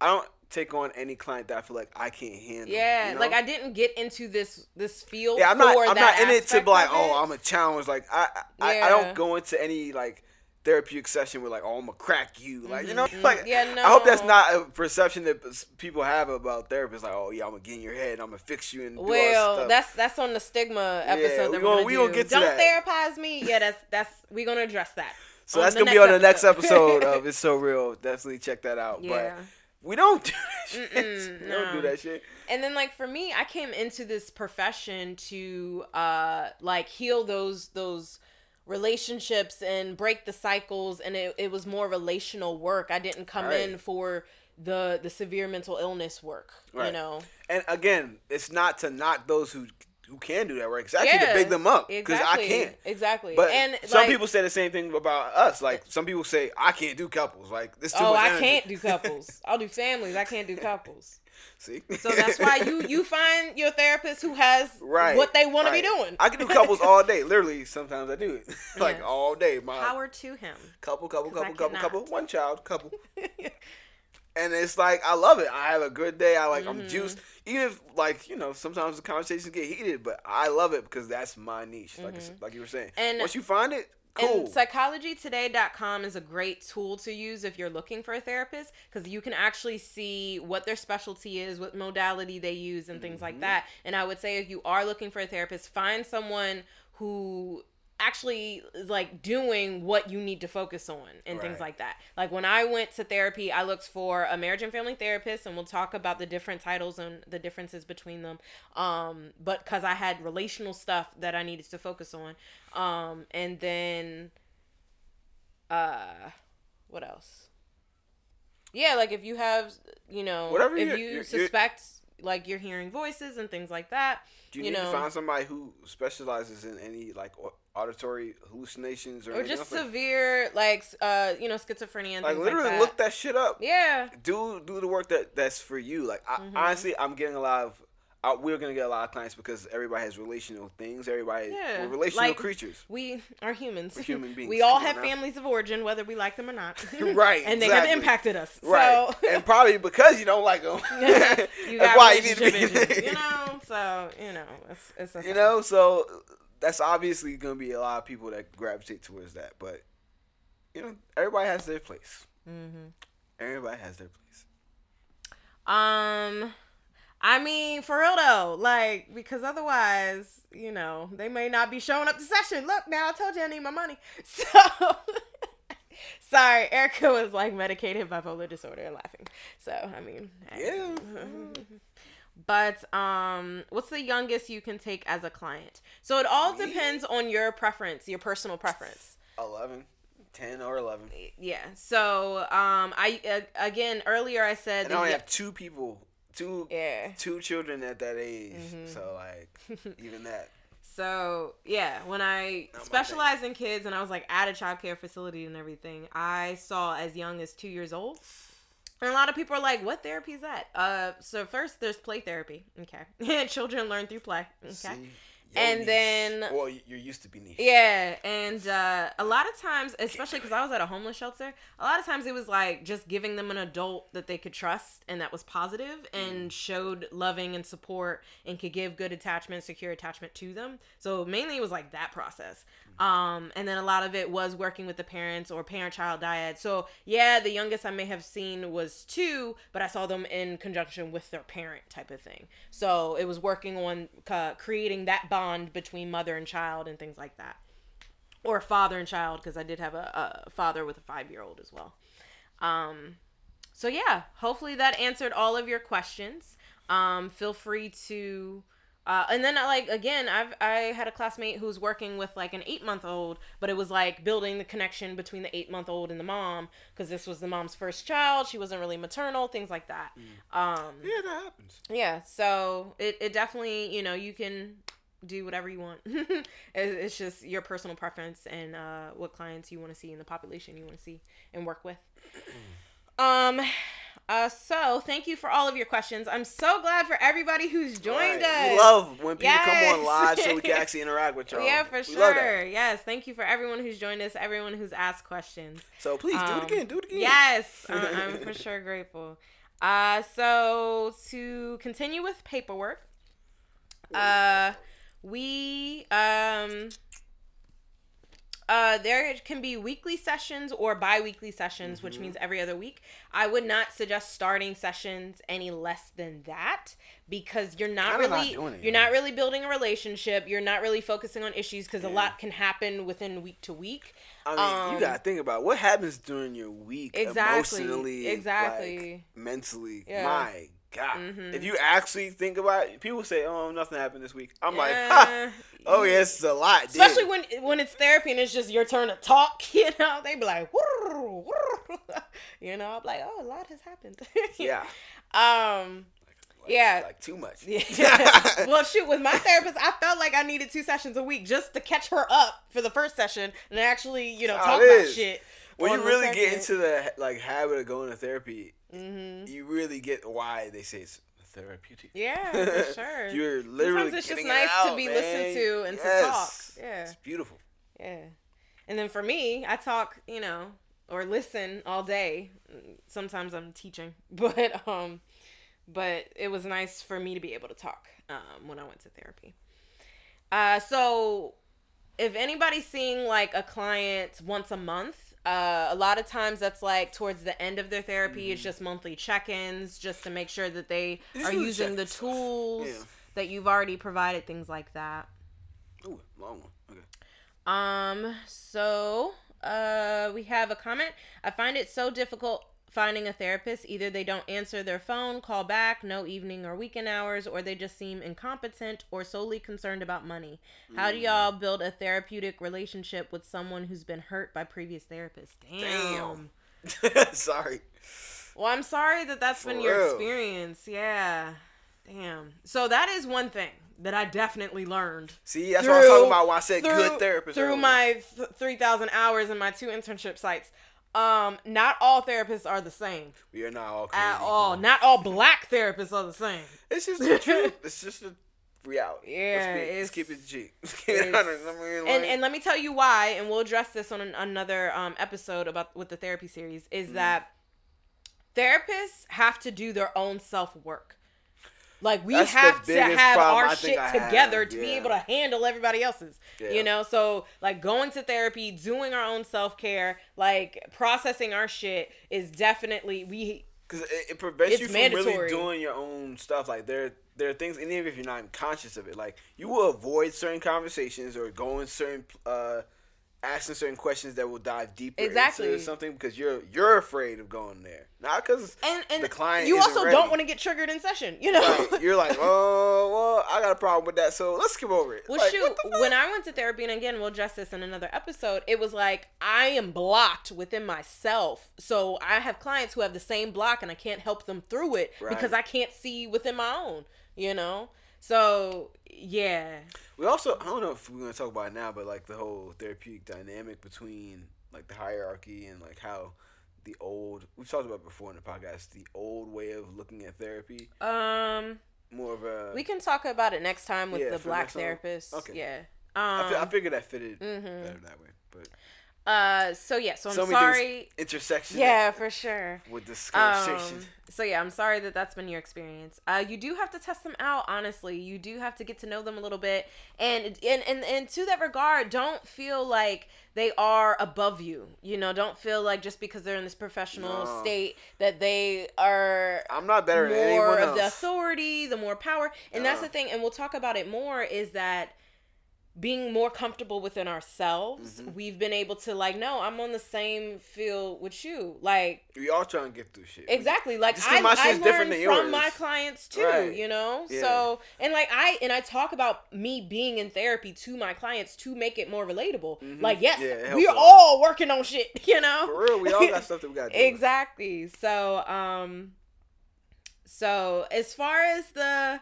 I don't take on any client that I feel like I can't handle. Yeah, you know? like I didn't get into this this field. Yeah, I'm not. I'm not in it to be like, oh. I'm a challenge. Like I, I, I don't go into any like therapeutic session with like, oh, I'm gonna crack you. Like you know, Mhm. like Yeah, no. I hope that's not a perception that people have about therapists. Like, oh yeah, I'm gonna get in your head. And I'm gonna fix you and do all this Well, that's that's on the stigma episode we that we're gonna- we do. gonna get to Don't that. therapize me. Yeah, that's that's we're gonna address that. so that's gonna be on the next episode. of It's So Real. Definitely check that out. Yeah. But we don't do that shit. We don't do that shit. And then like for me, I came into this profession to uh like heal those those relationships and break the cycles and it, it was more relational work. I didn't come Right. in for the the severe mental illness work. You know. And again, it's not to knock those who who can do that work. It's actually to big them up because Exactly. I can't. Exactly. But and some like, people say the same thing about us. Like some people say, I can't do couples. Like this too Oh, much I energy. can't do couples. I'll do families. I can't do couples. See, So that's why you you find your therapist who has right what they want to be doing. I can do couples all day. Literally, sometimes I do it like Yes. all day. My Power to him. couple, couple, couple, couple, couple, one child, couple. And it's like I love it. I have a good day. I like Mm-hmm. I'm juiced. Even if like you know sometimes the conversations get heated, but I love it because that's my niche. Like it's- like you were saying. Mm-hmm. And- once you find it, cool. And psychologytoday.com is a great tool to use if you're looking for a therapist because you can actually see what their specialty is, what modality they use, and things Mm-hmm. like that. And I would say if you are looking for a therapist, find someone who actually like doing what you need to focus on and things like that. Like when I went to therapy, I looked for a marriage and family therapist and we'll talk about the different titles and the differences between them. Um but cuz I had relational stuff that I needed to focus on. Um and then uh what else? Yeah, like if you have, you know, Whatever if you suspect like you're hearing voices and things like that, Do you, you need know, to find somebody who specializes in any like auditory hallucinations or, or just severe like uh you know schizophrenia and like literally like that. look that shit up. yeah Do do the work that that's for you. Like I, Mm-hmm. honestly, I'm getting a lot of. Uh, we're gonna get a lot of clients because everybody has relational things. Everybody, Yeah, we're relational like- creatures. we are humans We're human beings. we all have now. families of origin whether we like them or not Right, and they have impacted us Right, so and probably because you don't like them. you that's why you need to be. you know so you know it's, it's a you know, so that's obviously gonna be a lot of people that gravitate towards that. But you know, everybody has their place. Mm-hmm. Everybody has their place. Um, I mean, for real though, like because otherwise, you know, they may not be showing up to session. Look, now I told you I need my money. So sorry, Erica was like medicated bipolar disorder and laughing. So I mean, I- Yeah. But um, what's the youngest you can take as a client? So it all depends on your preference, your personal preference. 11, 10 or 11. Yeah. So um, I uh, again earlier I said And I only that- have two people, two yeah. two children at that age. Mhm. So like even that. So yeah, when I Not specialized in kids and I was like at a child care facility and everything, I saw as young as two years old. And a lot of people are like, "What therapy is that?" Uh, so first there's play therapy. Okay, children learn through play. Okay. See? And niche. then- well, you're used to be niche. Yeah, and uh, a lot of times, especially because I was at a homeless shelter, a lot of times it was like just giving them an adult that they could trust and that was positive and showed loving and support and could give good attachment, secure attachment to them. So mainly it was like that process. Um, and then a lot of it was working with the parents or parent-child dyad. So yeah, the youngest I may have seen was two, but I saw them in conjunction with their parent type of thing. So it was working on uh, creating that bond between mother and child and things like that or father and child because I did have a, a father with a five year old as well. Um, so yeah, hopefully that answered all of your questions. Um, feel free to. Uh, and then I like again, I've I had a classmate who was working with like an eight month old, but it was like building the connection between the eight month old and the mom because this was the mom's first child. She wasn't really maternal, things like that. Um, Yeah, that happens. yeah, so it, it definitely, you know, you can do whatever you want. It- it's just your personal preference and uh, what clients you want to see in the population you want to see and work with. Um, uh, so thank you for all of your questions. I'm so glad for everybody who's joined Right. us. We love when people come on live so we can actually interact with y'all. yeah, for We sure. Yes, thank you for everyone who's joined us, everyone who's asked questions. So please do Um, it again. Do it again. Yes, I'm, I'm for sure grateful. Uh, so to continue with paperwork, uh, we um, uh, there can be weekly sessions or bi-weekly sessions, which Mm-hmm. means every other week. I would not suggest starting sessions any less than that because you're not Kinda not really it, you're yeah. not really building a relationship. You're not really focusing on issues because a lot can happen within week to week. I mean, Um, you gotta think about what happens during your week, Exactly, emotionally, exactly. like, mentally. Yeah. My God, Mhm. if you actually think about it, people say, "Oh, nothing happened this week." I'm like, ha, "Oh yes, it's a lot." Especially when when it's therapy and it's just your turn to talk, you know, they be like, "Woo, woo." you know, I'm like, oh, a lot has happened. yeah, um. like, Yeah. like too much. Yeah. well, shoot, with my therapist, I felt like I needed two sessions a week just to catch her up for the first session and actually, you know, That's talk about shit. When you really get into the like habit of going to therapy, Mhm. you really get why they say it's therapeutic. Yeah, for sure. You're literally Sometimes it's just getting it nice to out, be man. listened to and to Yes. talk. Yeah. it's beautiful. Yeah. And then for me, I talk, you know, or listen all day. Sometimes I'm teaching, but um but it was nice for me to be able to talk um when I went to therapy. Uh so if anybody's seeing like a client once a month, uh, a lot of times that's like towards the end of their therapy. It's just monthly check-ins, just to make sure that they Just are using the tools Yeah. that you've already provided, things like that. Ooh, long one. Okay. Um, so uh we have a comment. I find it so difficult finding a therapist. Either they don't answer their phone, call back, no evening or weekend hours, or they just seem incompetent or solely concerned about money. How do mm. y'all build a therapeutic relationship with someone who's been hurt by previous therapists? Damn. Damn. Sorry. Well, I'm sorry that that's been your real. experience. Yeah. Damn. So that is one thing that I definitely learned See, that's what I was talking about when I said through, good therapist. through earlier. my th- 3000 hours and my two internship sites um not all therapists are the same we are not all at all not all black therapists are the same It's just the truth. It's just the reality. Yeah, let's, be, let's keep it G. Let's keep it honest. I mean, and and let me tell you why and we'll address this on an, another um episode about with the therapy series is Mm-hmm. that therapists have to do their own self-work like we That's have to have our shit I have, together to be able to handle everybody else's Yeah. you know so like going to therapy doing our own self-care like processing our shit is definitely we because it, it prevents you from really doing your own stuff. Like there, there are things, and even if you're not conscious of it, like you will avoid certain conversations or go in certain, uh, asking certain questions that will dive deeper Exactly. into something because you're you're afraid of going there, not because and and the client you also ready. don't want to get triggered in session. You know. Right. You're like, oh well, I got a problem with that, so let's skip over it. Well, Like, shoot, what the fuck? when I went to therapy, and again, we'll address this in another episode, it was like I am blocked within myself. So I have clients who have the same block, and I can't help them through it Right. because I can't see within my own, you know? So, yeah. We also I don't know if we're gonna talk about it now, but like the whole therapeutic dynamic between like the hierarchy and like how the old we've talked about before in the podcast the old way of looking at therapy Um, more of a we can talk about it next time with Yeah, the black therapist. Okay. Yeah. I, fi- I Um, figured that fitted mhm. better that way, but uh, so yeah, so I'm so sorry. intersection Yeah, for sure. with this Um, so yeah, I'm sorry that that's been your experience. Uh, you do have to test them out. Honestly, you do have to get to know them a little bit, and and and, and to that regard, don't feel like they are above you. You know, don't feel like just because they're in this professional No. state that they are I'm not better than more anyone of the authority, the more power. And that's the thing, and we'll talk about it more, is that being more comfortable within ourselves, Mm-hmm. we've been able to like, no, I'm on the same field with you. Like We all trying to get through shit. Exactly. Like I, I than from my clients too, Right. you know? Yeah. So and like I and I talk about me being in therapy to my clients to make it more relatable. Like, yes, Mm-hmm. Yeah, we're all working on shit, you know? For real, we all got stuff that we got to do. exactly. So um so as far as the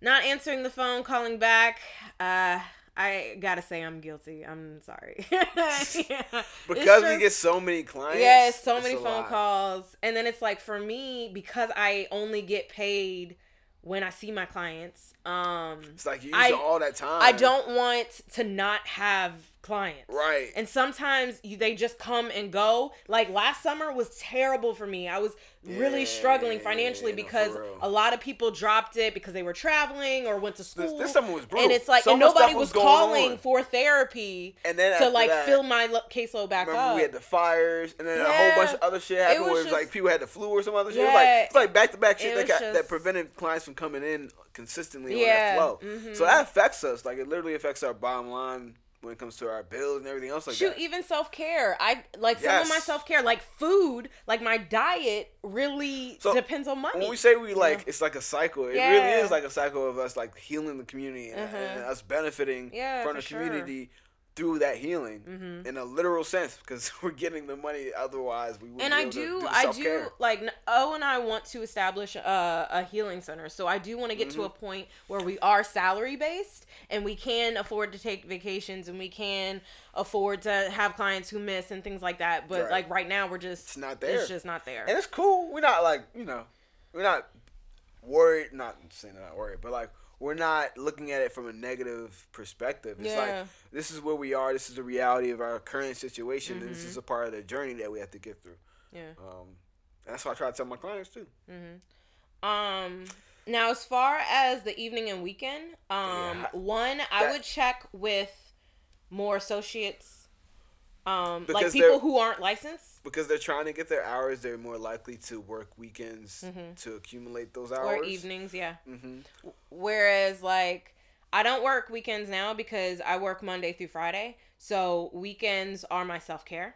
not answering the phone, calling back, uh I gotta say I'm guilty. I'm sorry. Yeah. Because we get so many clients. Yes, so many phone lot. calls. And then it's like for me, because I only get paid when I see my clients, um It's like you I- all that time. I don't want to not have clients. Right. And sometimes you, they just come and go. Like last summer was terrible for me. I was really Yeah, struggling financially no, for because real. a lot of people dropped it because they were traveling or went to school. this summer was brutal. and it's like So and nobody stuff was, calling on. for therapy And then to like that, fill my lo- caseload back Remember up. we had the fires, and then a whole bunch of other shit happened. was where it was like people had the flu or some other shit. It was Yeah. like it's like back to back shit that, was got, that prevented clients from coming in consistently Yeah. on that flow. Mhm. So that affects us. Like it literally affects our bottom line when it comes to our bills and everything else like Shoot, that. even self care. I like some of my self care, like food, like my diet, really So, depends on money. When we say we like, Yeah. it's like a cycle. It Yeah. really is like a cycle of us like healing the community and, Mhm. and us benefiting Yeah, from the sure. community through that healing Mhm. in a literal sense because we're getting the money. Otherwise, we wouldn't and be I able to do, the I do like n- O and I want to establish a, a healing center. So I do want to get Mm-hmm. to a point where we are salary based and we can afford to take vacations and we can afford to have clients who miss and things like that. But Right. like right now, we're just It's not there. It's just not there. and it's cool. We're not like you know, we're not worried. Not saying that not worried, but like we're not looking at it from a negative perspective. It's Yeah. like this is where we are. This is the reality of our current situation, and Mm-hmm. this is a part of the journey that we have to get through. yeah. Um, that's what I try to tell my clients too. Um now as far as the evening and weekend, um Yeah. one I would check with more associates um like people who aren't licensed Because they're trying to get their hours, they're more likely to work weekends to accumulate those hours. Mm-hmm. or evenings, yeah. hmm Whereas like I don't work weekends now because I work Monday through Friday. So weekends are my self-care.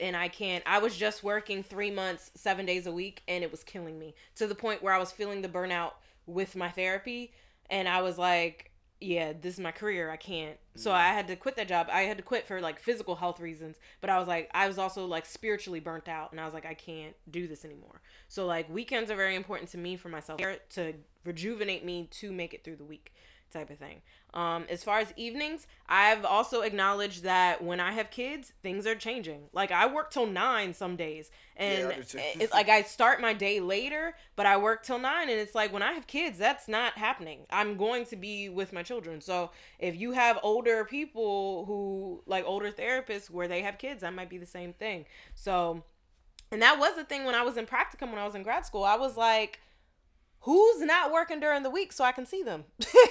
And I can't I was just working 3 months 7 days a week and it was killing me to the point where I was feeling the burnout with my therapy and I was like yeah, this is my career. I can't. So mm. I had to quit that job. I had to quit for like physical health reasons, but I was like I was also like spiritually burnt out and I was like I can't do this anymore. So like weekends are very important to me for myself to rejuvenate me to make it through the week type of thing. Um as far as evenings, I've also acknowledged that when I have kids, things are changing. Like I work till 9 some days and too. it's like I start my day later, but I work till 9 and it's like when I have kids, that's not happening. I'm going to be with my children. So if you have older people who like older therapists where they have kids, that might be the same thing. So and that was the thing when I was in practicum when I was in grad school. I was like who's not working during the week so I can see them?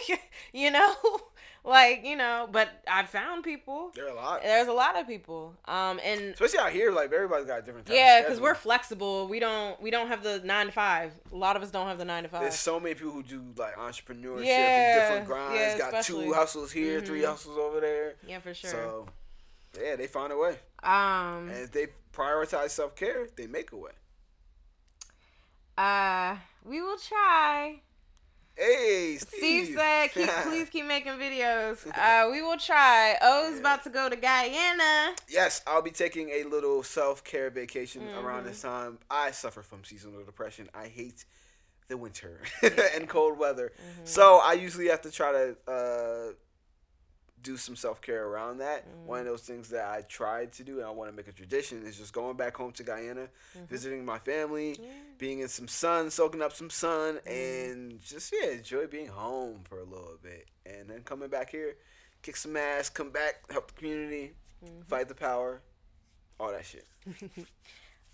you know, like you know. But I found people. There are a lot, There's a lot of people. Um, and especially out here. Like everybody's got different. Yeah, because we're flexible. We don't we don't have the nine to five. A lot of us don't have the nine to five. There's so many people who do like entrepreneurship Yeah, and different grinds. yeah, got especially. two hustles here, three Mhm. hustles over there. yeah, for sure. So yeah, they find a way. um, And if they prioritize self care, they make a way. uh, we will try. Hey, Steve Steve, said, keep, please keep making videos. Uh, we will try. O's about to go to Guyana. Yes, I'll be taking a little self care vacation Mm-hmm. around this time. I suffer from seasonal depression. I hate the winter and cold weather. Mm-hmm. So I usually have to try to uh, do some self care around that. Mm-hmm. One of those things that I tried to do and I want to make a tradition is just going back home to Guyana, Mm-hmm. visiting my family, being in some sun, soaking up some sun, and just yeah, enjoy being home for a little bit, and then coming back here, kick some ass, come back, help the community, fight the power, all that shit.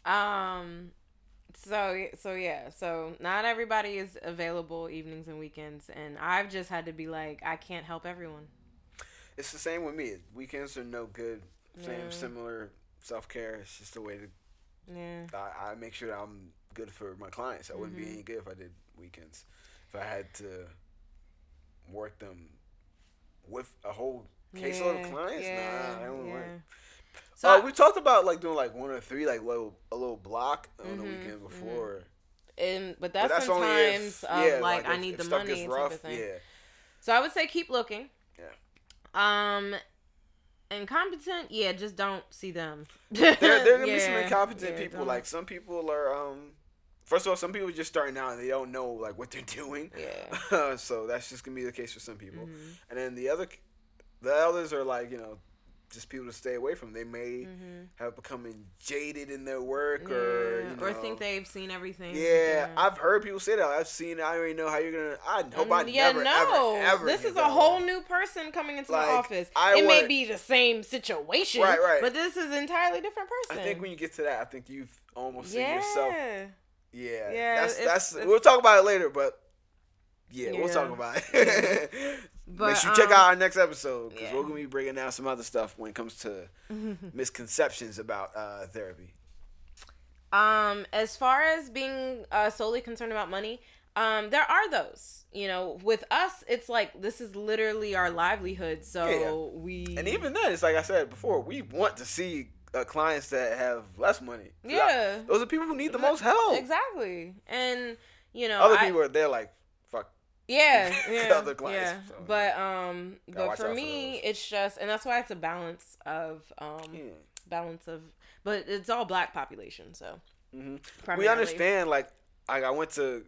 Um, so so yeah, so not everybody is available evenings and weekends, and I've just had to be like, I can't help everyone. It's the same with me. Weekends are no good. Same Yeah. similar self care. It's just the way to Yeah. I, I make sure that I'm good for my clients. I wouldn't Mm-hmm. be any good if I did weekends. If I had to work them with a whole caseload of clients, nah, I don't work. So uh, I- we talked about like doing like one or three, like little a little block on the Mhm, weekend before. and but But that's, that's in only times if, of yeah, like, I if- need if the money gets type of thing. Yeah, So I would say keep looking. Yeah. Um, incompetent, yeah, just don't see them. there there gonna be some incompetent yeah, people. don't- Like some people are um. First of all, some people just starting out and they don't know like what they're doing. yeah. so that's just gonna be the case for some people. Mhm. And then the other, the others are like you know, just people to stay away from. They may Mhm. have becoming jaded in their work, or you know, or think they've seen everything. Yeah, I've heard people say that. I've seen. it. I already know how you're gonna. I hope I Mm, yeah, never, no. ever, ever. this is a whole way. new person coming into Like, the office. I it may wanna- be the same situation, Right, right. But this is an entirely different person. I think when you get to that, I think you've almost yeah. seen yourself. Yeah, Yeah, That's it's- that's. it's- we'll talk about it later, but yeah, we'll talk about it. But, Make sure you check um, out our next episode because yeah. we're gonna be bringing down some other stuff when it comes to misconceptions about uh, therapy. Um, as far as being uh, solely concerned about money, um, there are those. You know, with us, it's like this is literally our livelihood. So we And even then, it's like I said before, we want to see uh, clients that have less money. 'Cause I- Yeah. those are people who need the most help. exactly, and you know, Other I- people are there like. Yeah, yeah, yeah. so, But um, but for out for me, it's just, and that's why it's a balance of um, Yeah. balance of, but it's all black population, so hmm We understand, like, like I went to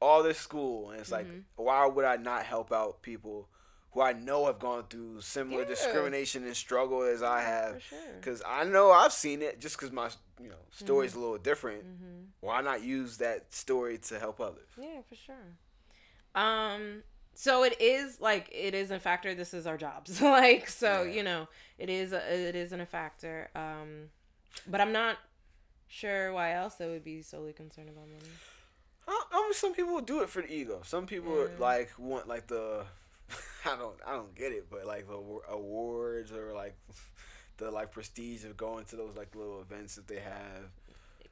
all this school, and it's like, Mm-hmm. why would I not help out people who I know have gone through similar Yeah. discrimination and struggle as I have? for sure. Because I know I've seen it. Just because my, you know, Mm-hmm. story's a little different. Why not use that story to help others? Yeah, for sure. Um, so it is like it is a factor. This is our jobs, like so Yeah. you know it is a, it isn't a factor. Um, but I'm not sure why else they would be solely concerned about money. I, I mean, some people do it for the ego. Some people Yeah. like want like the, I don't, I don't get it, but like the awards or like the like prestige of going to those like little events that they have.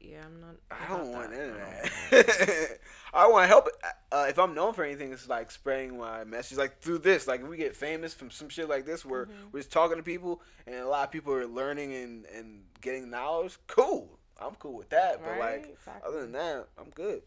Yeah, I'm not. I don't want that. any of I want that. I want to help. Uh, if I'm known for anything, it's like spreading my message, like through this. Like if we get famous from some shit like this, where Mm-hmm. we're just talking to people, and a lot of people are learning and and getting knowledge. Cool, I'm cool with that. But Right, like exactly. other than that, I'm good.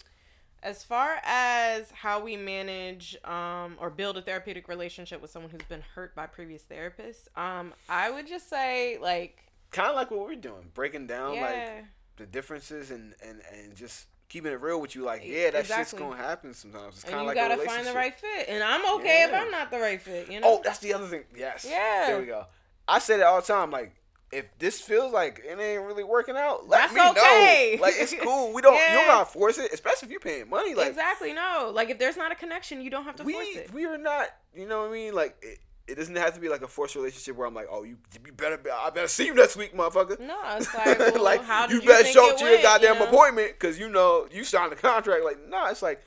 As far as how we manage um, or build a therapeutic relationship with someone who's been hurt by previous therapists, um, I would just say like Kind of like what we're doing, breaking down like yeah, the differences and and and just keeping it real with you. Like, yeah, that shit's gonna happen sometimes. It's kind of you like gotta a find the right fit, and I'm okay if I'm not the right fit. You oh, know. Oh, that's the other thing. Yes. Yeah. There we go. I say it all the time. Like, if this feels like it ain't really working out, let That's me okay. know. Like, it's cool. We don't. You don't gotta force it, especially if you're paying money. Like, exactly. No, like if there's not a connection, you don't have to we force it. we are not. You know what I mean? Like, it, it doesn't have to be like a forced relationship where I'm like, oh, you you better. Be, I better see you next week, motherfucker. No, it's like, well, like how you you better show up to your went, you goddamn know? appointment because you know you signed the contract. Like, nah, it's like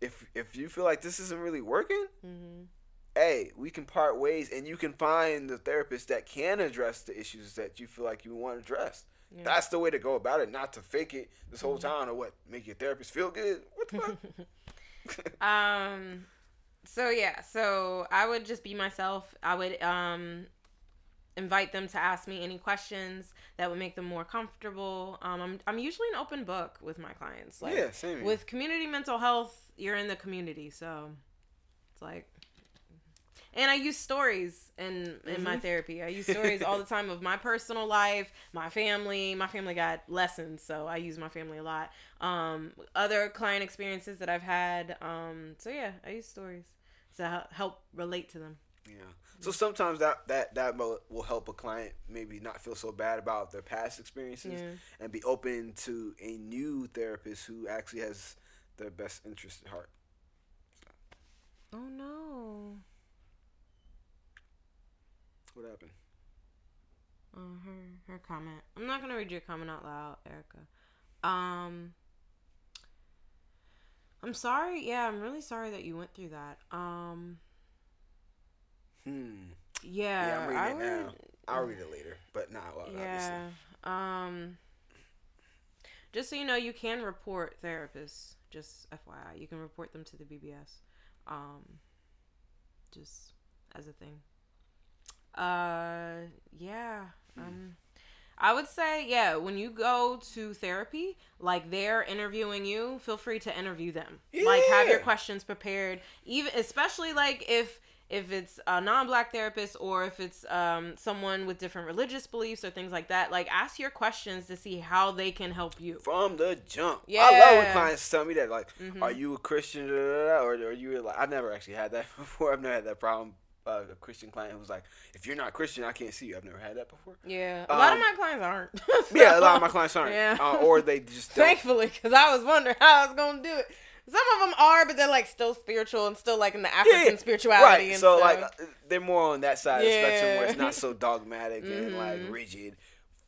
if if you feel like this isn't really working, Mm-hmm. hey, we can part ways, and you can find the therapist that can address the issues that you feel like you want addressed. Yeah. That's the way to go about it, not to fake it this whole time or what make your therapist feel good. What the fuck? Um. So yeah. So I would just be myself. I would um invite them to ask me any questions that would make them more comfortable. Um, I'm I'm usually an open book with my clients. Like yeah, same. with community mental health, you're in the community, so it's like. And I use stories in in my Mhm. therapy. I use stories all the time of my personal life, my family. My family got lessons, so I use my family a lot. Um, other client experiences that I've had. Um, so yeah, I use stories to help relate to them. Yeah. So sometimes that that that will help a client maybe not feel so bad about their past experiences Yeah. and be open to a new therapist who actually has their best interest at heart. Oh no. What happened? Uh, her her comment. I'm not gonna read your comment out loud, Erica. Um, I'm sorry. Yeah, I'm really sorry that you went through that. Um, Hmm. yeah, Yeah, I'm reading I it now. would- I'll read it later, but not well, obviously. Yeah. Um, just so you know, you can report therapists. Just FYI, you can report them to the BBS. Um, just as a thing. Uh, yeah. Um, I would say, yeah, when you go to therapy, like they're interviewing you, feel free to interview them. Yeah. Like have your questions prepared, even especially like if if it's a non-black therapist or if it's um, someone with different religious beliefs or things like that. Like ask your questions to see how they can help you. From the jump. yeah I love when clients tell me that, like, Mhm. are you a Christian? Or are you like, I've never actually had that before. I've never had that problem. Uh, a Christian client who was like, if you're not Christian, I can't see you. I've never had that before. Yeah, a lot of Um, my clients aren't. Yeah, a lot of my clients aren't. Yeah. Uh, or they just don't. Thankfully, because I was wondering how I was gonna do it. Some of them are, but they're like still spiritual and still like in the African Yeah, spirituality. Right. And So like uh, they're more on that side of the spectrum where it's not so dogmatic and like Mhm. rigid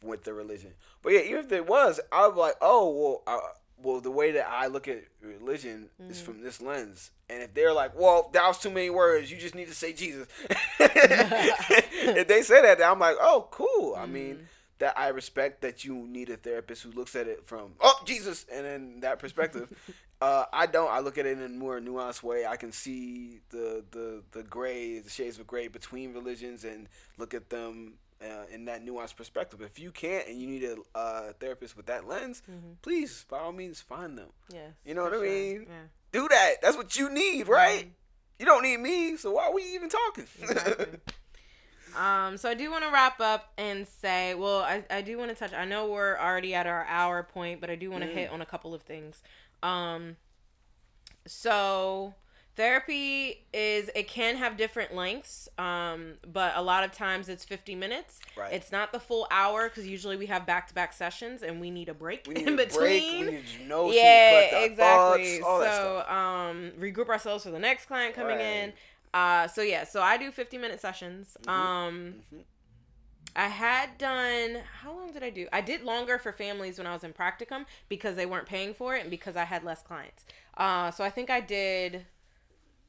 with the religion. But yeah, even if it was, I was like, oh well, uh, well the way that I look at religion is Mm-hmm. from this lens. And if they're like, well, that was too many words, you just need to say Jesus. if they say that, then I'm like, oh, cool. I mean, Mm-hmm. that I respect that you need a therapist who looks at it from oh Jesus and in that perspective. uh, I don't. I look at it in a more nuanced way. I can see the the the gray, the shades of gray between religions, and look at them uh, in that nuanced perspective. If you can't and you need a uh, therapist with that lens, Mhm. please by all means find them. yes, you know what I mean? Yeah. Do that. That's what you need, right? Mhm. You don't need me, so why are we even talking? Exactly. Um, so I do want to wrap up and say, well, I, I do want to touch. I know we're already at our hour point, but I do want to Mm. hit on a couple of things. Um, so therapy is it can have different lengths, um, but a lot of times it's 50 minutes. Right. It's not the full hour because usually we have back to back sessions and we need a break we need in a between. break. We need so yeah, collect exactly. thoughts, all that stuff. so um, regroup ourselves for the next client coming in. Uh, so yeah, so I do 50 minute sessions. Mhm. Um, Mhm. I had done how long did I do? I did longer for families when I was in practicum because they weren't paying for it and because I had less clients. Uh, so I think I did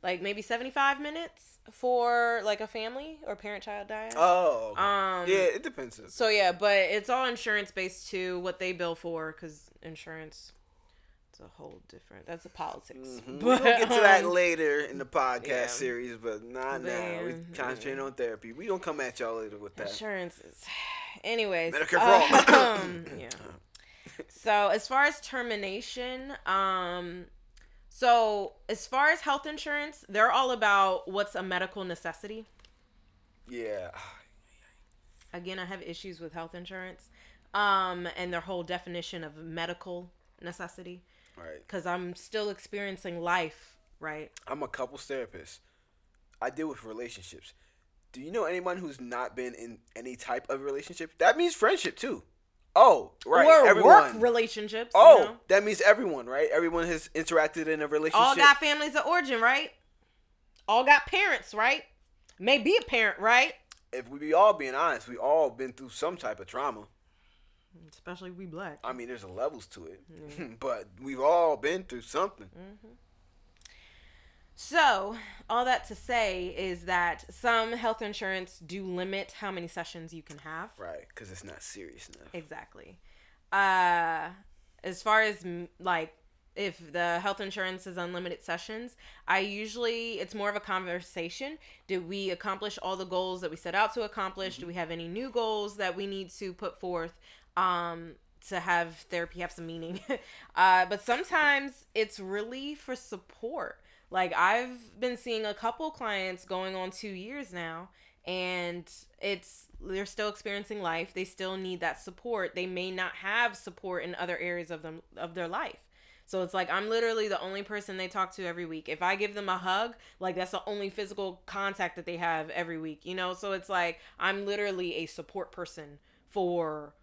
like maybe 75 minutes for like a family or parent child dyad. Oh. okay. Um, yeah, it depends. So yeah, but it's all insurance based too. What they bill for, because insurance, it's a whole different. That's the politics. Mhm. But, we'll get to that um, later in the podcast yeah. series, but not now. We Man, concentrating yeah. on therapy. We gonna come at y'all later with that. Insurance is. Anyways, Medicare uh, all. um, yeah. So as far as termination, um, so as far as health insurance, they're all about what's a medical necessity. Yeah. Again, I have issues with health insurance, um, and their whole definition of medical necessity. Right. because I'm still experiencing life, right? I'm a couples therapist. I deal with relationships. Do you know anyone who's not been in any type of relationship? That means friendship too. Oh, right. Or everyone. work relationships. oh, you know? that means everyone, right? Everyone has interacted in a relationship. all got families of origin, right? All got parents, right? May be a parent, right? if we be all being honest, we all been through some type of trauma. Especially we black. I mean, there's levels to it, but we've all been through something. Mm-hmm. So, all that to say is that some health insurance do limit how many sessions you can have. Right, because it's not serious enough. Exactly. Uh, as far as like if the health insurance is unlimited sessions, I usually it's more of a conversation. Did we accomplish all the goals that we set out to accomplish? Do we have any new goals that we need to put forth? Um, to have therapy have some meaning. uh, but sometimes it's really for support. Like I've been seeing a couple clients going on two years now, and it's they're still experiencing life. They still need that support. They may not have support in other areas of them of their life. So it's like I'm literally the only person they talk to every week. If I give them a hug, like that's the only physical contact that they have every week, you know? So it's like I'm literally a support person for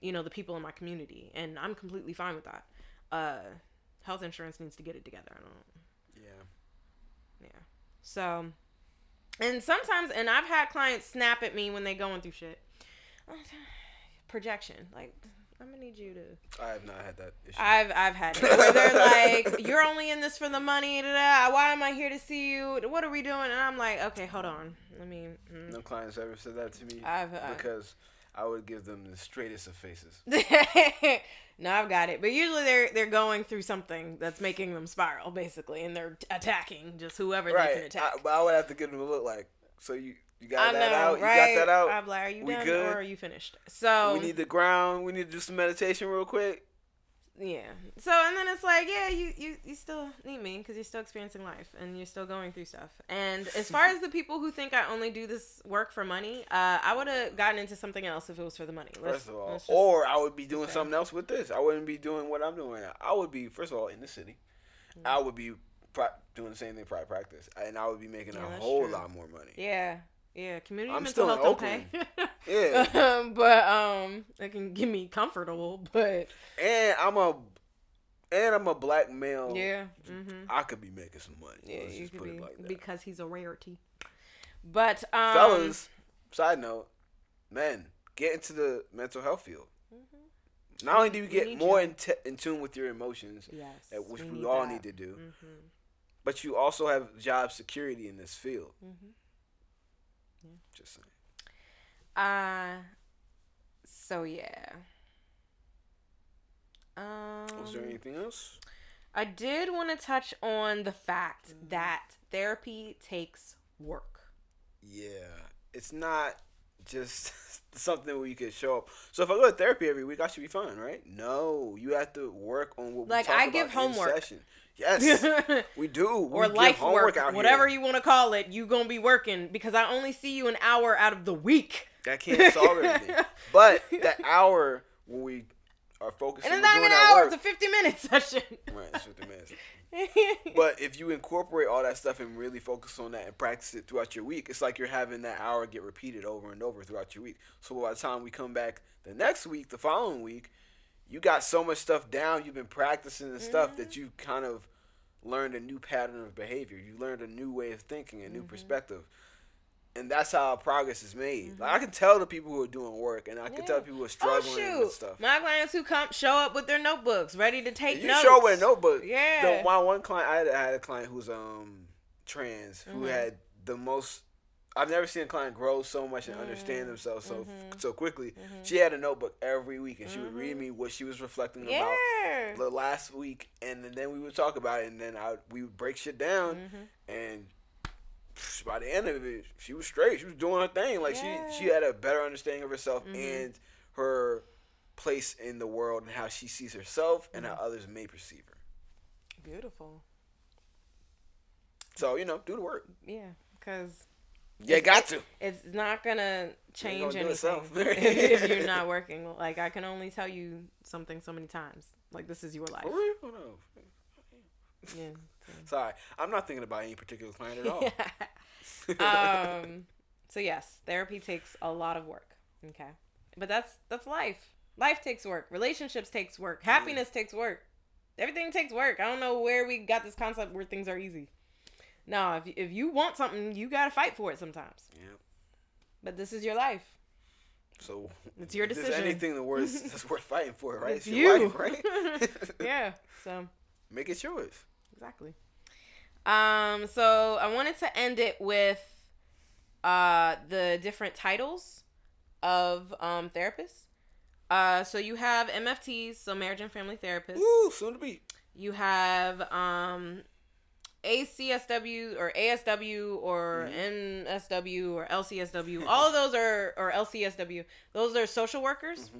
you know the people in my community and I'm completely fine with that. Uh health insurance needs to get it together. I don't Yeah. yeah. So, and sometimes, and I've had clients snap at me when they going through shit. Projection, like I'm gonna need you to. I have not had that issue. I've I've had it where they're like, "You're only in this for the money." Da, da, why am I here to see you? What are we doing? And I'm like, "Okay, hold on. Let me." mm." no clients ever said that to me I've, I've because I would give them the straightest of faces. no, I've got it. But usually they're they're going through something that's making them spiral, basically, and they're attacking just whoever they can attack. I, but I would have to give them a look like, so you you got I know, that out? right? You got that out? I'm like, are you We done good? or are you finished? So we need the ground. We need to do some meditation real quick. Yeah. So and then it's like, yeah, you you, you still need me because you're still experiencing life and you're still going through stuff. And as far as the people who think I only do this work for money, uh, I would have gotten into something else if it was for the money. Let's- First of all, just- or I would be doing Okay. something else with this. I wouldn't be doing what I'm doing. I would be first of all in the city. Mm. I would be doing the same thing private practice, and I would be making Yeah, a whole true. lot more money. yeah. Yeah, community I'm mental still health don't. Yeah. Um, but um, it can give me comfortable. But And I'm a and I'm a black male. yeah, mm-hmm. I could be making some money. yeah, Let's you just could put be it like that. because he's a rarity. But um, Fellas, side note, men, get into the mental health field. Not only do you Mm-hmm. Get more you. in, t- in tune with your emotions, yes, which we, need all that. need to do, Mhm. but you also have job security in this field. Mhm. Just saying. Uh, so yeah. Um, Was there anything else? I did want to touch on the fact Mm-hmm. that therapy takes work. Yeah, it's not just something where you can show up. So if I go to therapy every week, I should be fine, right? No, you have to work on what. Like, we talk I give homework. Yes, we do. or we life homework work, out whatever here. you want to call it, you gonna be working because I only see you an hour out of the week. That can't solve everything. but that hour when we are focusing And it's not even an hour; work, it's a fifty-minute session. right? It's 50 minutes. But if you incorporate all that stuff and really focus on that and practice it throughout your week, it's like you're having that hour get repeated over and over throughout your week. So by the time we come back the next week, the following week, you got so much stuff down. You've been practicing and stuff that you kind of learned a new pattern of behavior. You learned a new way of thinking, a new perspective. And that's how progress is made. Like I can tell the people who are doing work, and I can tell people who are oh struggling shoot! with stuff. My clients who come show up with their notebooks, ready to take You notes. show with a notebook. Yeah. The, my one client, I had, I had a client who's um trans who Mhm. had the most. I've never seen a client grow so much and understand themselves so Mhm. so quickly. Mhm. She had a notebook every week, and she would read me what she was reflecting about the last week, and then we would talk about it, and then I we would break shit down, Mhm. and by the end of it, she was straight. She was doing her thing. Like Yeah. she she had a better understanding of herself Mhm. and her place in the world and how she sees herself and Mm-hmm. how others may perceive her. Beautiful. So you know, do the work. Yeah, because Yeah, got to. it's not gonna change it anything yourself. if you're not working. Like I can only tell you something so many times. Like this is your life. For real? No. Yeah. Sorry, I'm not thinking about any particular client at all. um. So yes, therapy takes a lot of work. Okay, but that's that's life. Life takes work. Relationships takes work. Happiness takes work. Everything takes work. I don't know where we got this concept where things are easy. No, if if you want something, you gotta fight for it sometimes. yeah. But this is your life. So It's your decision. There's anything that worth that's worth fighting for, right? It's your you. life, right? yeah. So Make it yours. exactly. Um, so I wanted to end it with uh the different titles of um therapists. Uh, so you have MFTs, so marriage and family therapists. Woo, soon to be. You have um ACSW or ASW or NSW or LCSW. All of those are or LCSW. Those are social workers.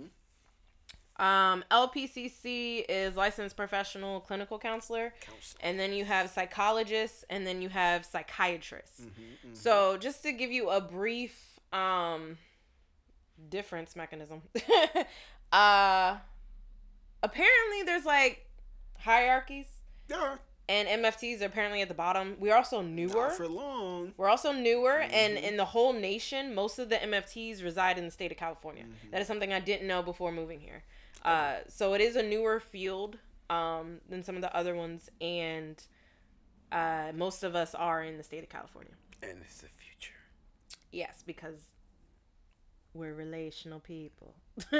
Um, LPCC is licensed professional clinical counselor, Counsel. and then you have psychologists, and then you have psychiatrists. Mm-hmm, So just to give you a brief um difference mechanism. uh apparently there's like hierarchies Yeah. And MFTs are apparently at the bottom. We're also newer. Not for long. We're also newer, and Mhm. in the whole nation, most of the MFTs reside in the state of California. Mhm. That is something I didn't know before moving here. Uh, so it is a newer field um, than some of the other ones, and uh, most of us are in the state of California. And it's the future. Yes, because we're relational people.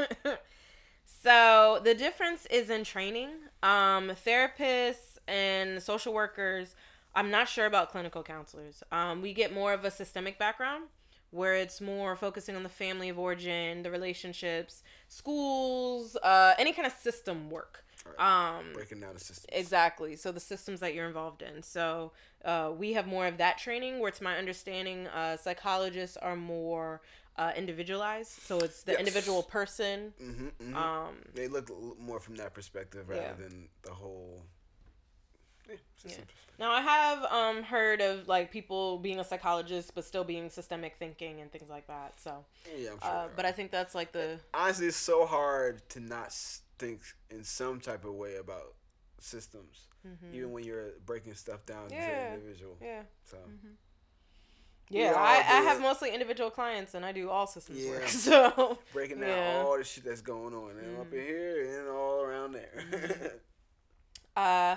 so the difference is in training. Um, therapists and social workers. I'm not sure about clinical counselors. Um, we get more of a systemic background where it's more focusing on the family of origin, the relationships, schools, uh, any kind of system work. Um, Breaking down the system. Exactly. So the systems that you're involved in. So uh, we have more of that training. Where, to my understanding, uh, psychologists are more uh, individualized. So it's the Yes. individual person. hmm hmm Um, they look more from that perspective rather Yeah. than the whole. Yeah, now I have um, heard of like people being a psychologist but still being systemic thinking and things like that. So, Yeah, I'm sure. uh, but. I think that's like the honestly, it's so hard to not think in some type of way about systems, mhm. even when you're breaking stuff down Yeah. to individual. yeah. So We Yeah, I, I have mostly individual clients and I do all systems Yeah. work. So breaking down Yeah. all the shit that's going on, and up Mhm. in here and all around there. Uh,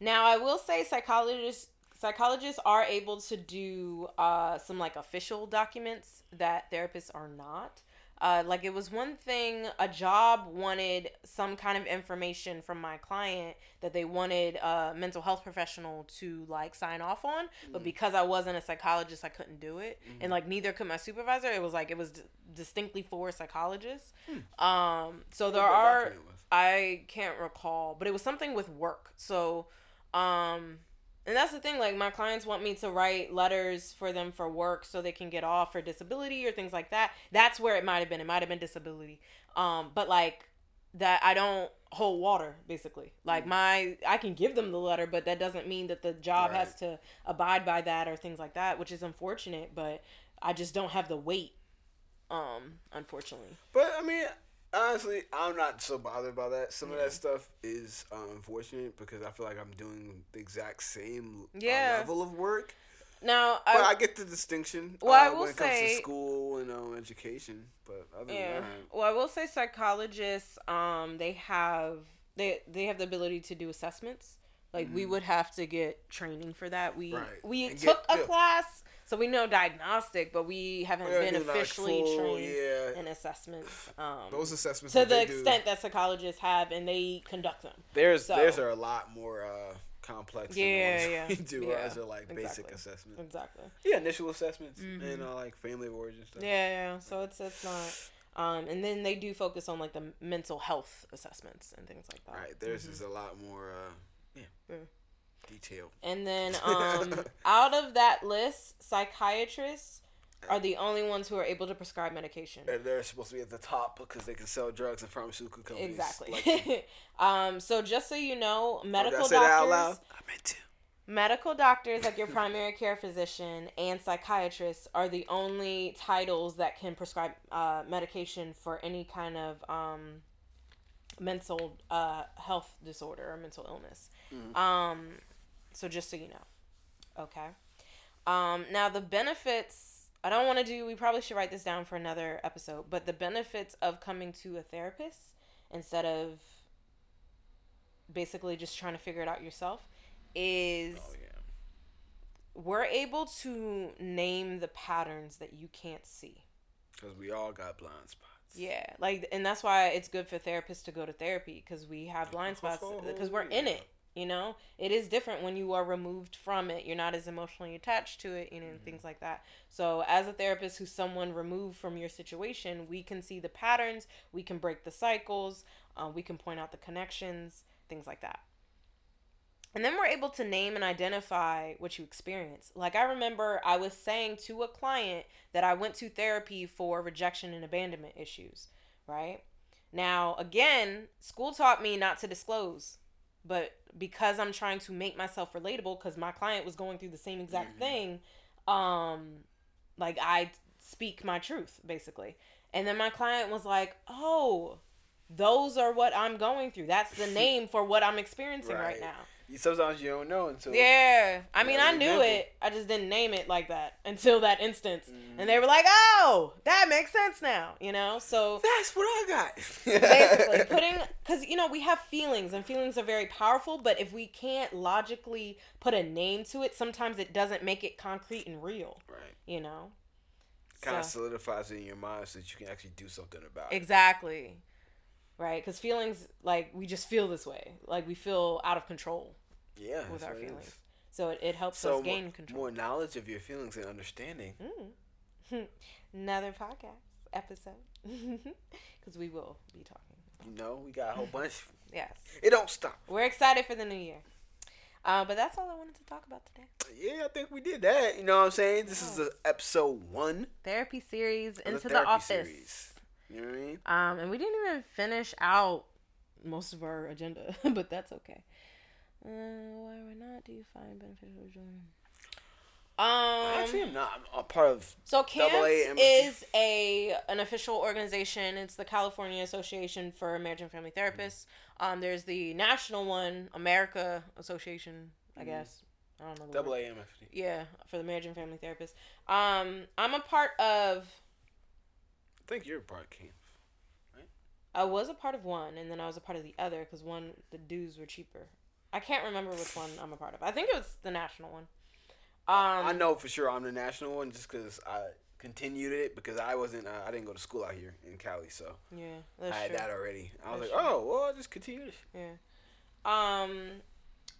now I will say psychologists psychologists are able to do uh, some like official documents that therapists are not. Uh, like it was one thing a job wanted some kind of information from my client that they wanted a mental health professional to like sign off on but Mhm. because i wasn't a psychologist i couldn't do it Mhm. and like neither could my supervisor it was like it was d- distinctly for psychologists Hmm. um so there are. I can't recall, but it was something with work. So, um, and that's the thing. Like my clients want me to write letters for them for work so they can get off for disability or things like that. That's where it might have been. It might have been disability. Um, but like that, I don't hold water. Basically, like Mm. my I can give them the letter, but that doesn't mean that the job Right. has to abide by that or things like that, which is unfortunate. But I just don't have the weight. Um, unfortunately. But I mean, honestly, I'm not so bothered by that. Some of that stuff is um, unfortunate because I feel like I'm doing the exact same uh, level of work. Now, But I, I, get the distinction Well, I uh, will when it comes say- to school and um, education. But other Yeah. than that, Well, I will say psychologists, um, they have they they have the ability to do assessments. Like we Mhm. would have to get training for that. We Right. we And took a yeah. class, so we know diagnostic, but we haven't Yeah, been do, like, officially full- trained Yeah, in assessments. Um, those assessments to that the they do, extent that psychologists have, and they conduct them. There's So- there's are a lot more uh, complex. than Yeah, ones yeah. we do. Yeah, Ours are like basic exactly. assessments. Exactly. Yeah, initial assessments Mhm. and uh, like family of origin stuff. Yeah, yeah. So it's it's not. Um, and then they do focus on like the mental health assessments and things like that. Right, theirs Mhm. is a lot more uh, yeah, Yeah. Detailed. And then um, out of that list, psychiatrists are the only ones who are able to prescribe medication. And they're supposed to be at the top because they can sell drugs and pharmaceutical companies. Exactly. Like, um, so just so you know, Oh, medical out doctors? I meant to. medical doctors like your primary care physician and psychiatrists are the only titles that can prescribe uh, medication for any kind of um, mental uh, health disorder or mental illness. Mhm. Um, so just so you know, okay. Um, now the benefits. I don't want to do. We probably should write this down for another episode. But the benefits of coming to a therapist instead of basically just trying to figure it out yourself is Oh yeah. we're able to name the patterns that you can't see. Because we all got blind spots. Yeah, like, and that's why it's good for therapists to go to therapy because we have blind spots because we're in it. You know, it is different when you are removed from it. You're not as emotionally attached to it, you know, things like that. So, as a therapist who's someone removed from your situation, we can see the patterns, we can break the cycles, uh, we can point out the connections, things like that. And then we're able to name and identify what you experience. Like I remember I was saying to a client that I went to therapy for rejection and abandonment issues, right? Now, again, school taught me not to disclose, but because I'm trying to make myself relatable cuz my client was going through the same exact Mhm. thing, um like I speak my truth basically. And then my client was like, "Oh, those are what I'm going through. That's the name for what I'm experiencing right, Right. now." Sometimes you don't know until Yeah. I mean, I knew it. I just didn't name it like that until that instance. Mhm. And they were like, "Oh, that makes sense now," you know? So That's what I got. basically putting cuz you know, we have feelings and feelings are very powerful, but if we can't logically put a name to it, sometimes it doesn't make it concrete and real, right. you know? Kind of So- solidifies it in your mind so that you can actually do something about it. Exactly. Right? Cuz feelings like we just feel this way. Like we feel out of control. Yeah. with our feelings. is. So it, it helps So us gain more, control. more knowledge of your feelings and understanding. Mm. Another podcast episode. Because we will be talking. You know, we got a whole bunch. Yes. It don't stop. We're excited for the new year. Uh, but that's all I wanted to talk about today. Yeah, I think we did that. You know what I'm saying? This is Yes. the episode one Therapy series into the, therapy office. series. You know what I mean? Um, and we didn't even finish out most of our agenda, but that's okay. Uh, why or not do you find beneficial to join? Um, Actually, I'm not. I'm a part of. So Double CAMPS A MFT. is a an official organization. It's the California Association for Marriage and Family Therapists. Um, there's the national one, America Association, I Mhm. guess. I don't know. Double. AMFT. Yeah, for the marriage and family therapists. Um, I'm a part of. I think you're a part of camp. I was a part of one, and then I was a part of the other because one the dues were cheaper. I can't remember which one I'm a part of. I think it was the national one. Um, I know for sure I'm the national one just because I continued it because I wasn't. Uh, I didn't go to school out here in Cali, so Yeah, I had true. that already. I was like, true. oh, well, I'll just continue. Yeah. Um,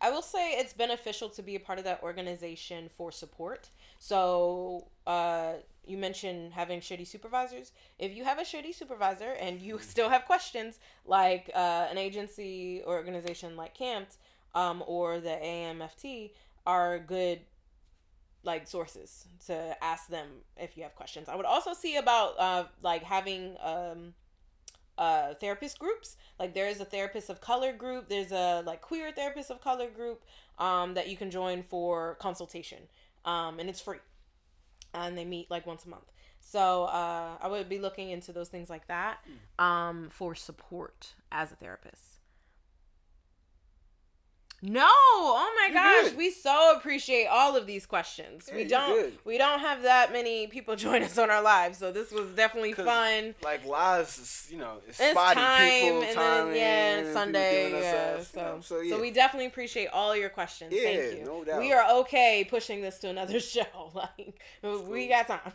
I will say it's beneficial to be a part of that organization for support. So, uh, you mentioned having shitty supervisors. If you have a shitty supervisor and you still have questions, like uh, an agency or organization like CAMFT um, or the AMFT are good like sources to ask them if you have questions. I would also see about uh, like having um, uh, therapist groups. Like there is a therapist of color group. There's a like queer therapist of color group um, that you can join for consultation, um, and it's free. And they meet like once a month. So uh, I would be looking into those things like that um, for support as a therapist. No, oh my You're gosh, good. we so appreciate all of these questions. Yeah, we don't we don't have that many people join us on our lives, so this was definitely fun. Like lives, is, you know, it's, It's spotty time, people, and time, then yeah, and Sunday, giving us yeah. So, you know, so, so we definitely appreciate all your questions. Yeah, Thank you. no doubt. We are okay pushing this to another show. Like we got time.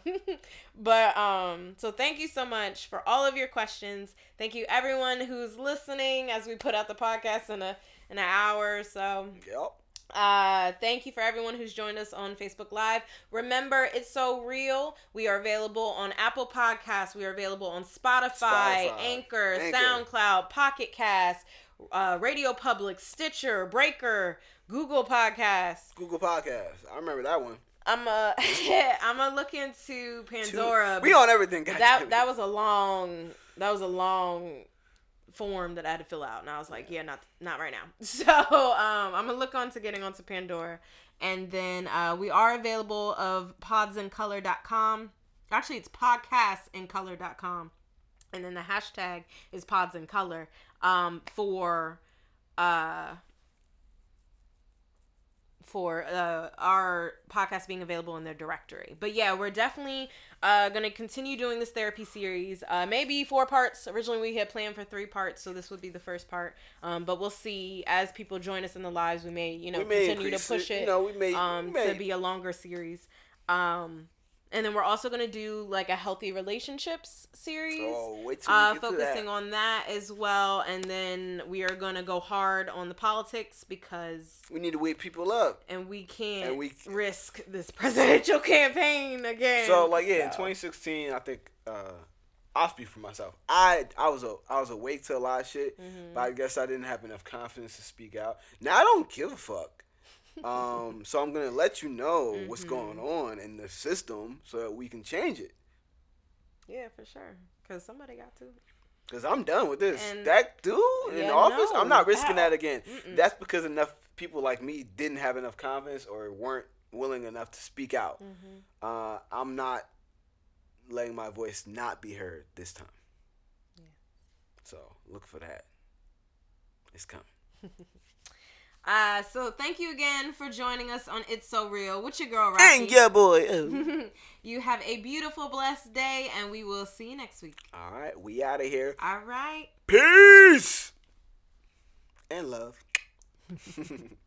but um, so thank you so much for all of your questions. Thank you everyone who's listening as we put out the podcast in a an hour or so. Yep. Uh, thank you for everyone who's joined us on Facebook Live. Remember, it's so real. We are available on Apple Podcasts. We are available on Spotify, Spotify, Anchor, Anchor. SoundCloud, Pocket Cast, uh, Radio Public, Stitcher, Breaker, Google Podcasts. Google Podcast. I remember that one. I'm a, I'm gonna look into Pandora. We on everything. goddamn that that was a long that was a long form that I had to fill out, and I was like, yeah, not not right now. So um, I'm gonna look on to getting onto Pandora, and then uh, we are available of podsincolor.com. Actually, it's podcastincolor.com, and then the hashtag is pods in color um, for uh for uh, our podcast being available in their directory. But yeah, we're definitely uh, going to continue doing this therapy series. Uh, maybe four parts. Originally, we had planned for three parts, so this would be the first part. Um, but we'll see as people join us in the lives. We may, you know, may continue to push it, You know, we may. um, we may to be a longer series. Um, and then we're also gonna do like a healthy relationships series. Oh, wait till uh, we get to focusing that. on that as well, and then we are gonna go hard on the politics because, We need to wake people up. and we can't And we- risk this presidential campaign again. So like yeah, in 2016, I think uh, I'll speak for myself. I I was a I was awake to a lot of shit, mhm. but I guess I didn't have enough confidence to speak out. Now I don't give a fuck. Um, so I'm gonna let you know what's Mhm. going on in the system so that we can change it. yeah, for sure, because somebody got to. Cause I'm done with this. And- that dude in Yeah, office, no, I'm not risking that- that again. Mm-mm. That's because enough people like me didn't have enough confidence or weren't willing enough to speak out. Mm-hmm. Uh, I'm not letting my voice not be heard this time. Yeah. So look for that. It's coming. Uh, so thank you again for joining us on It's So Real with your girl Rocky. And yeah, boy. you have a beautiful, blessed day, and we will see you next week. All right, we out of here. All right. Peace and love.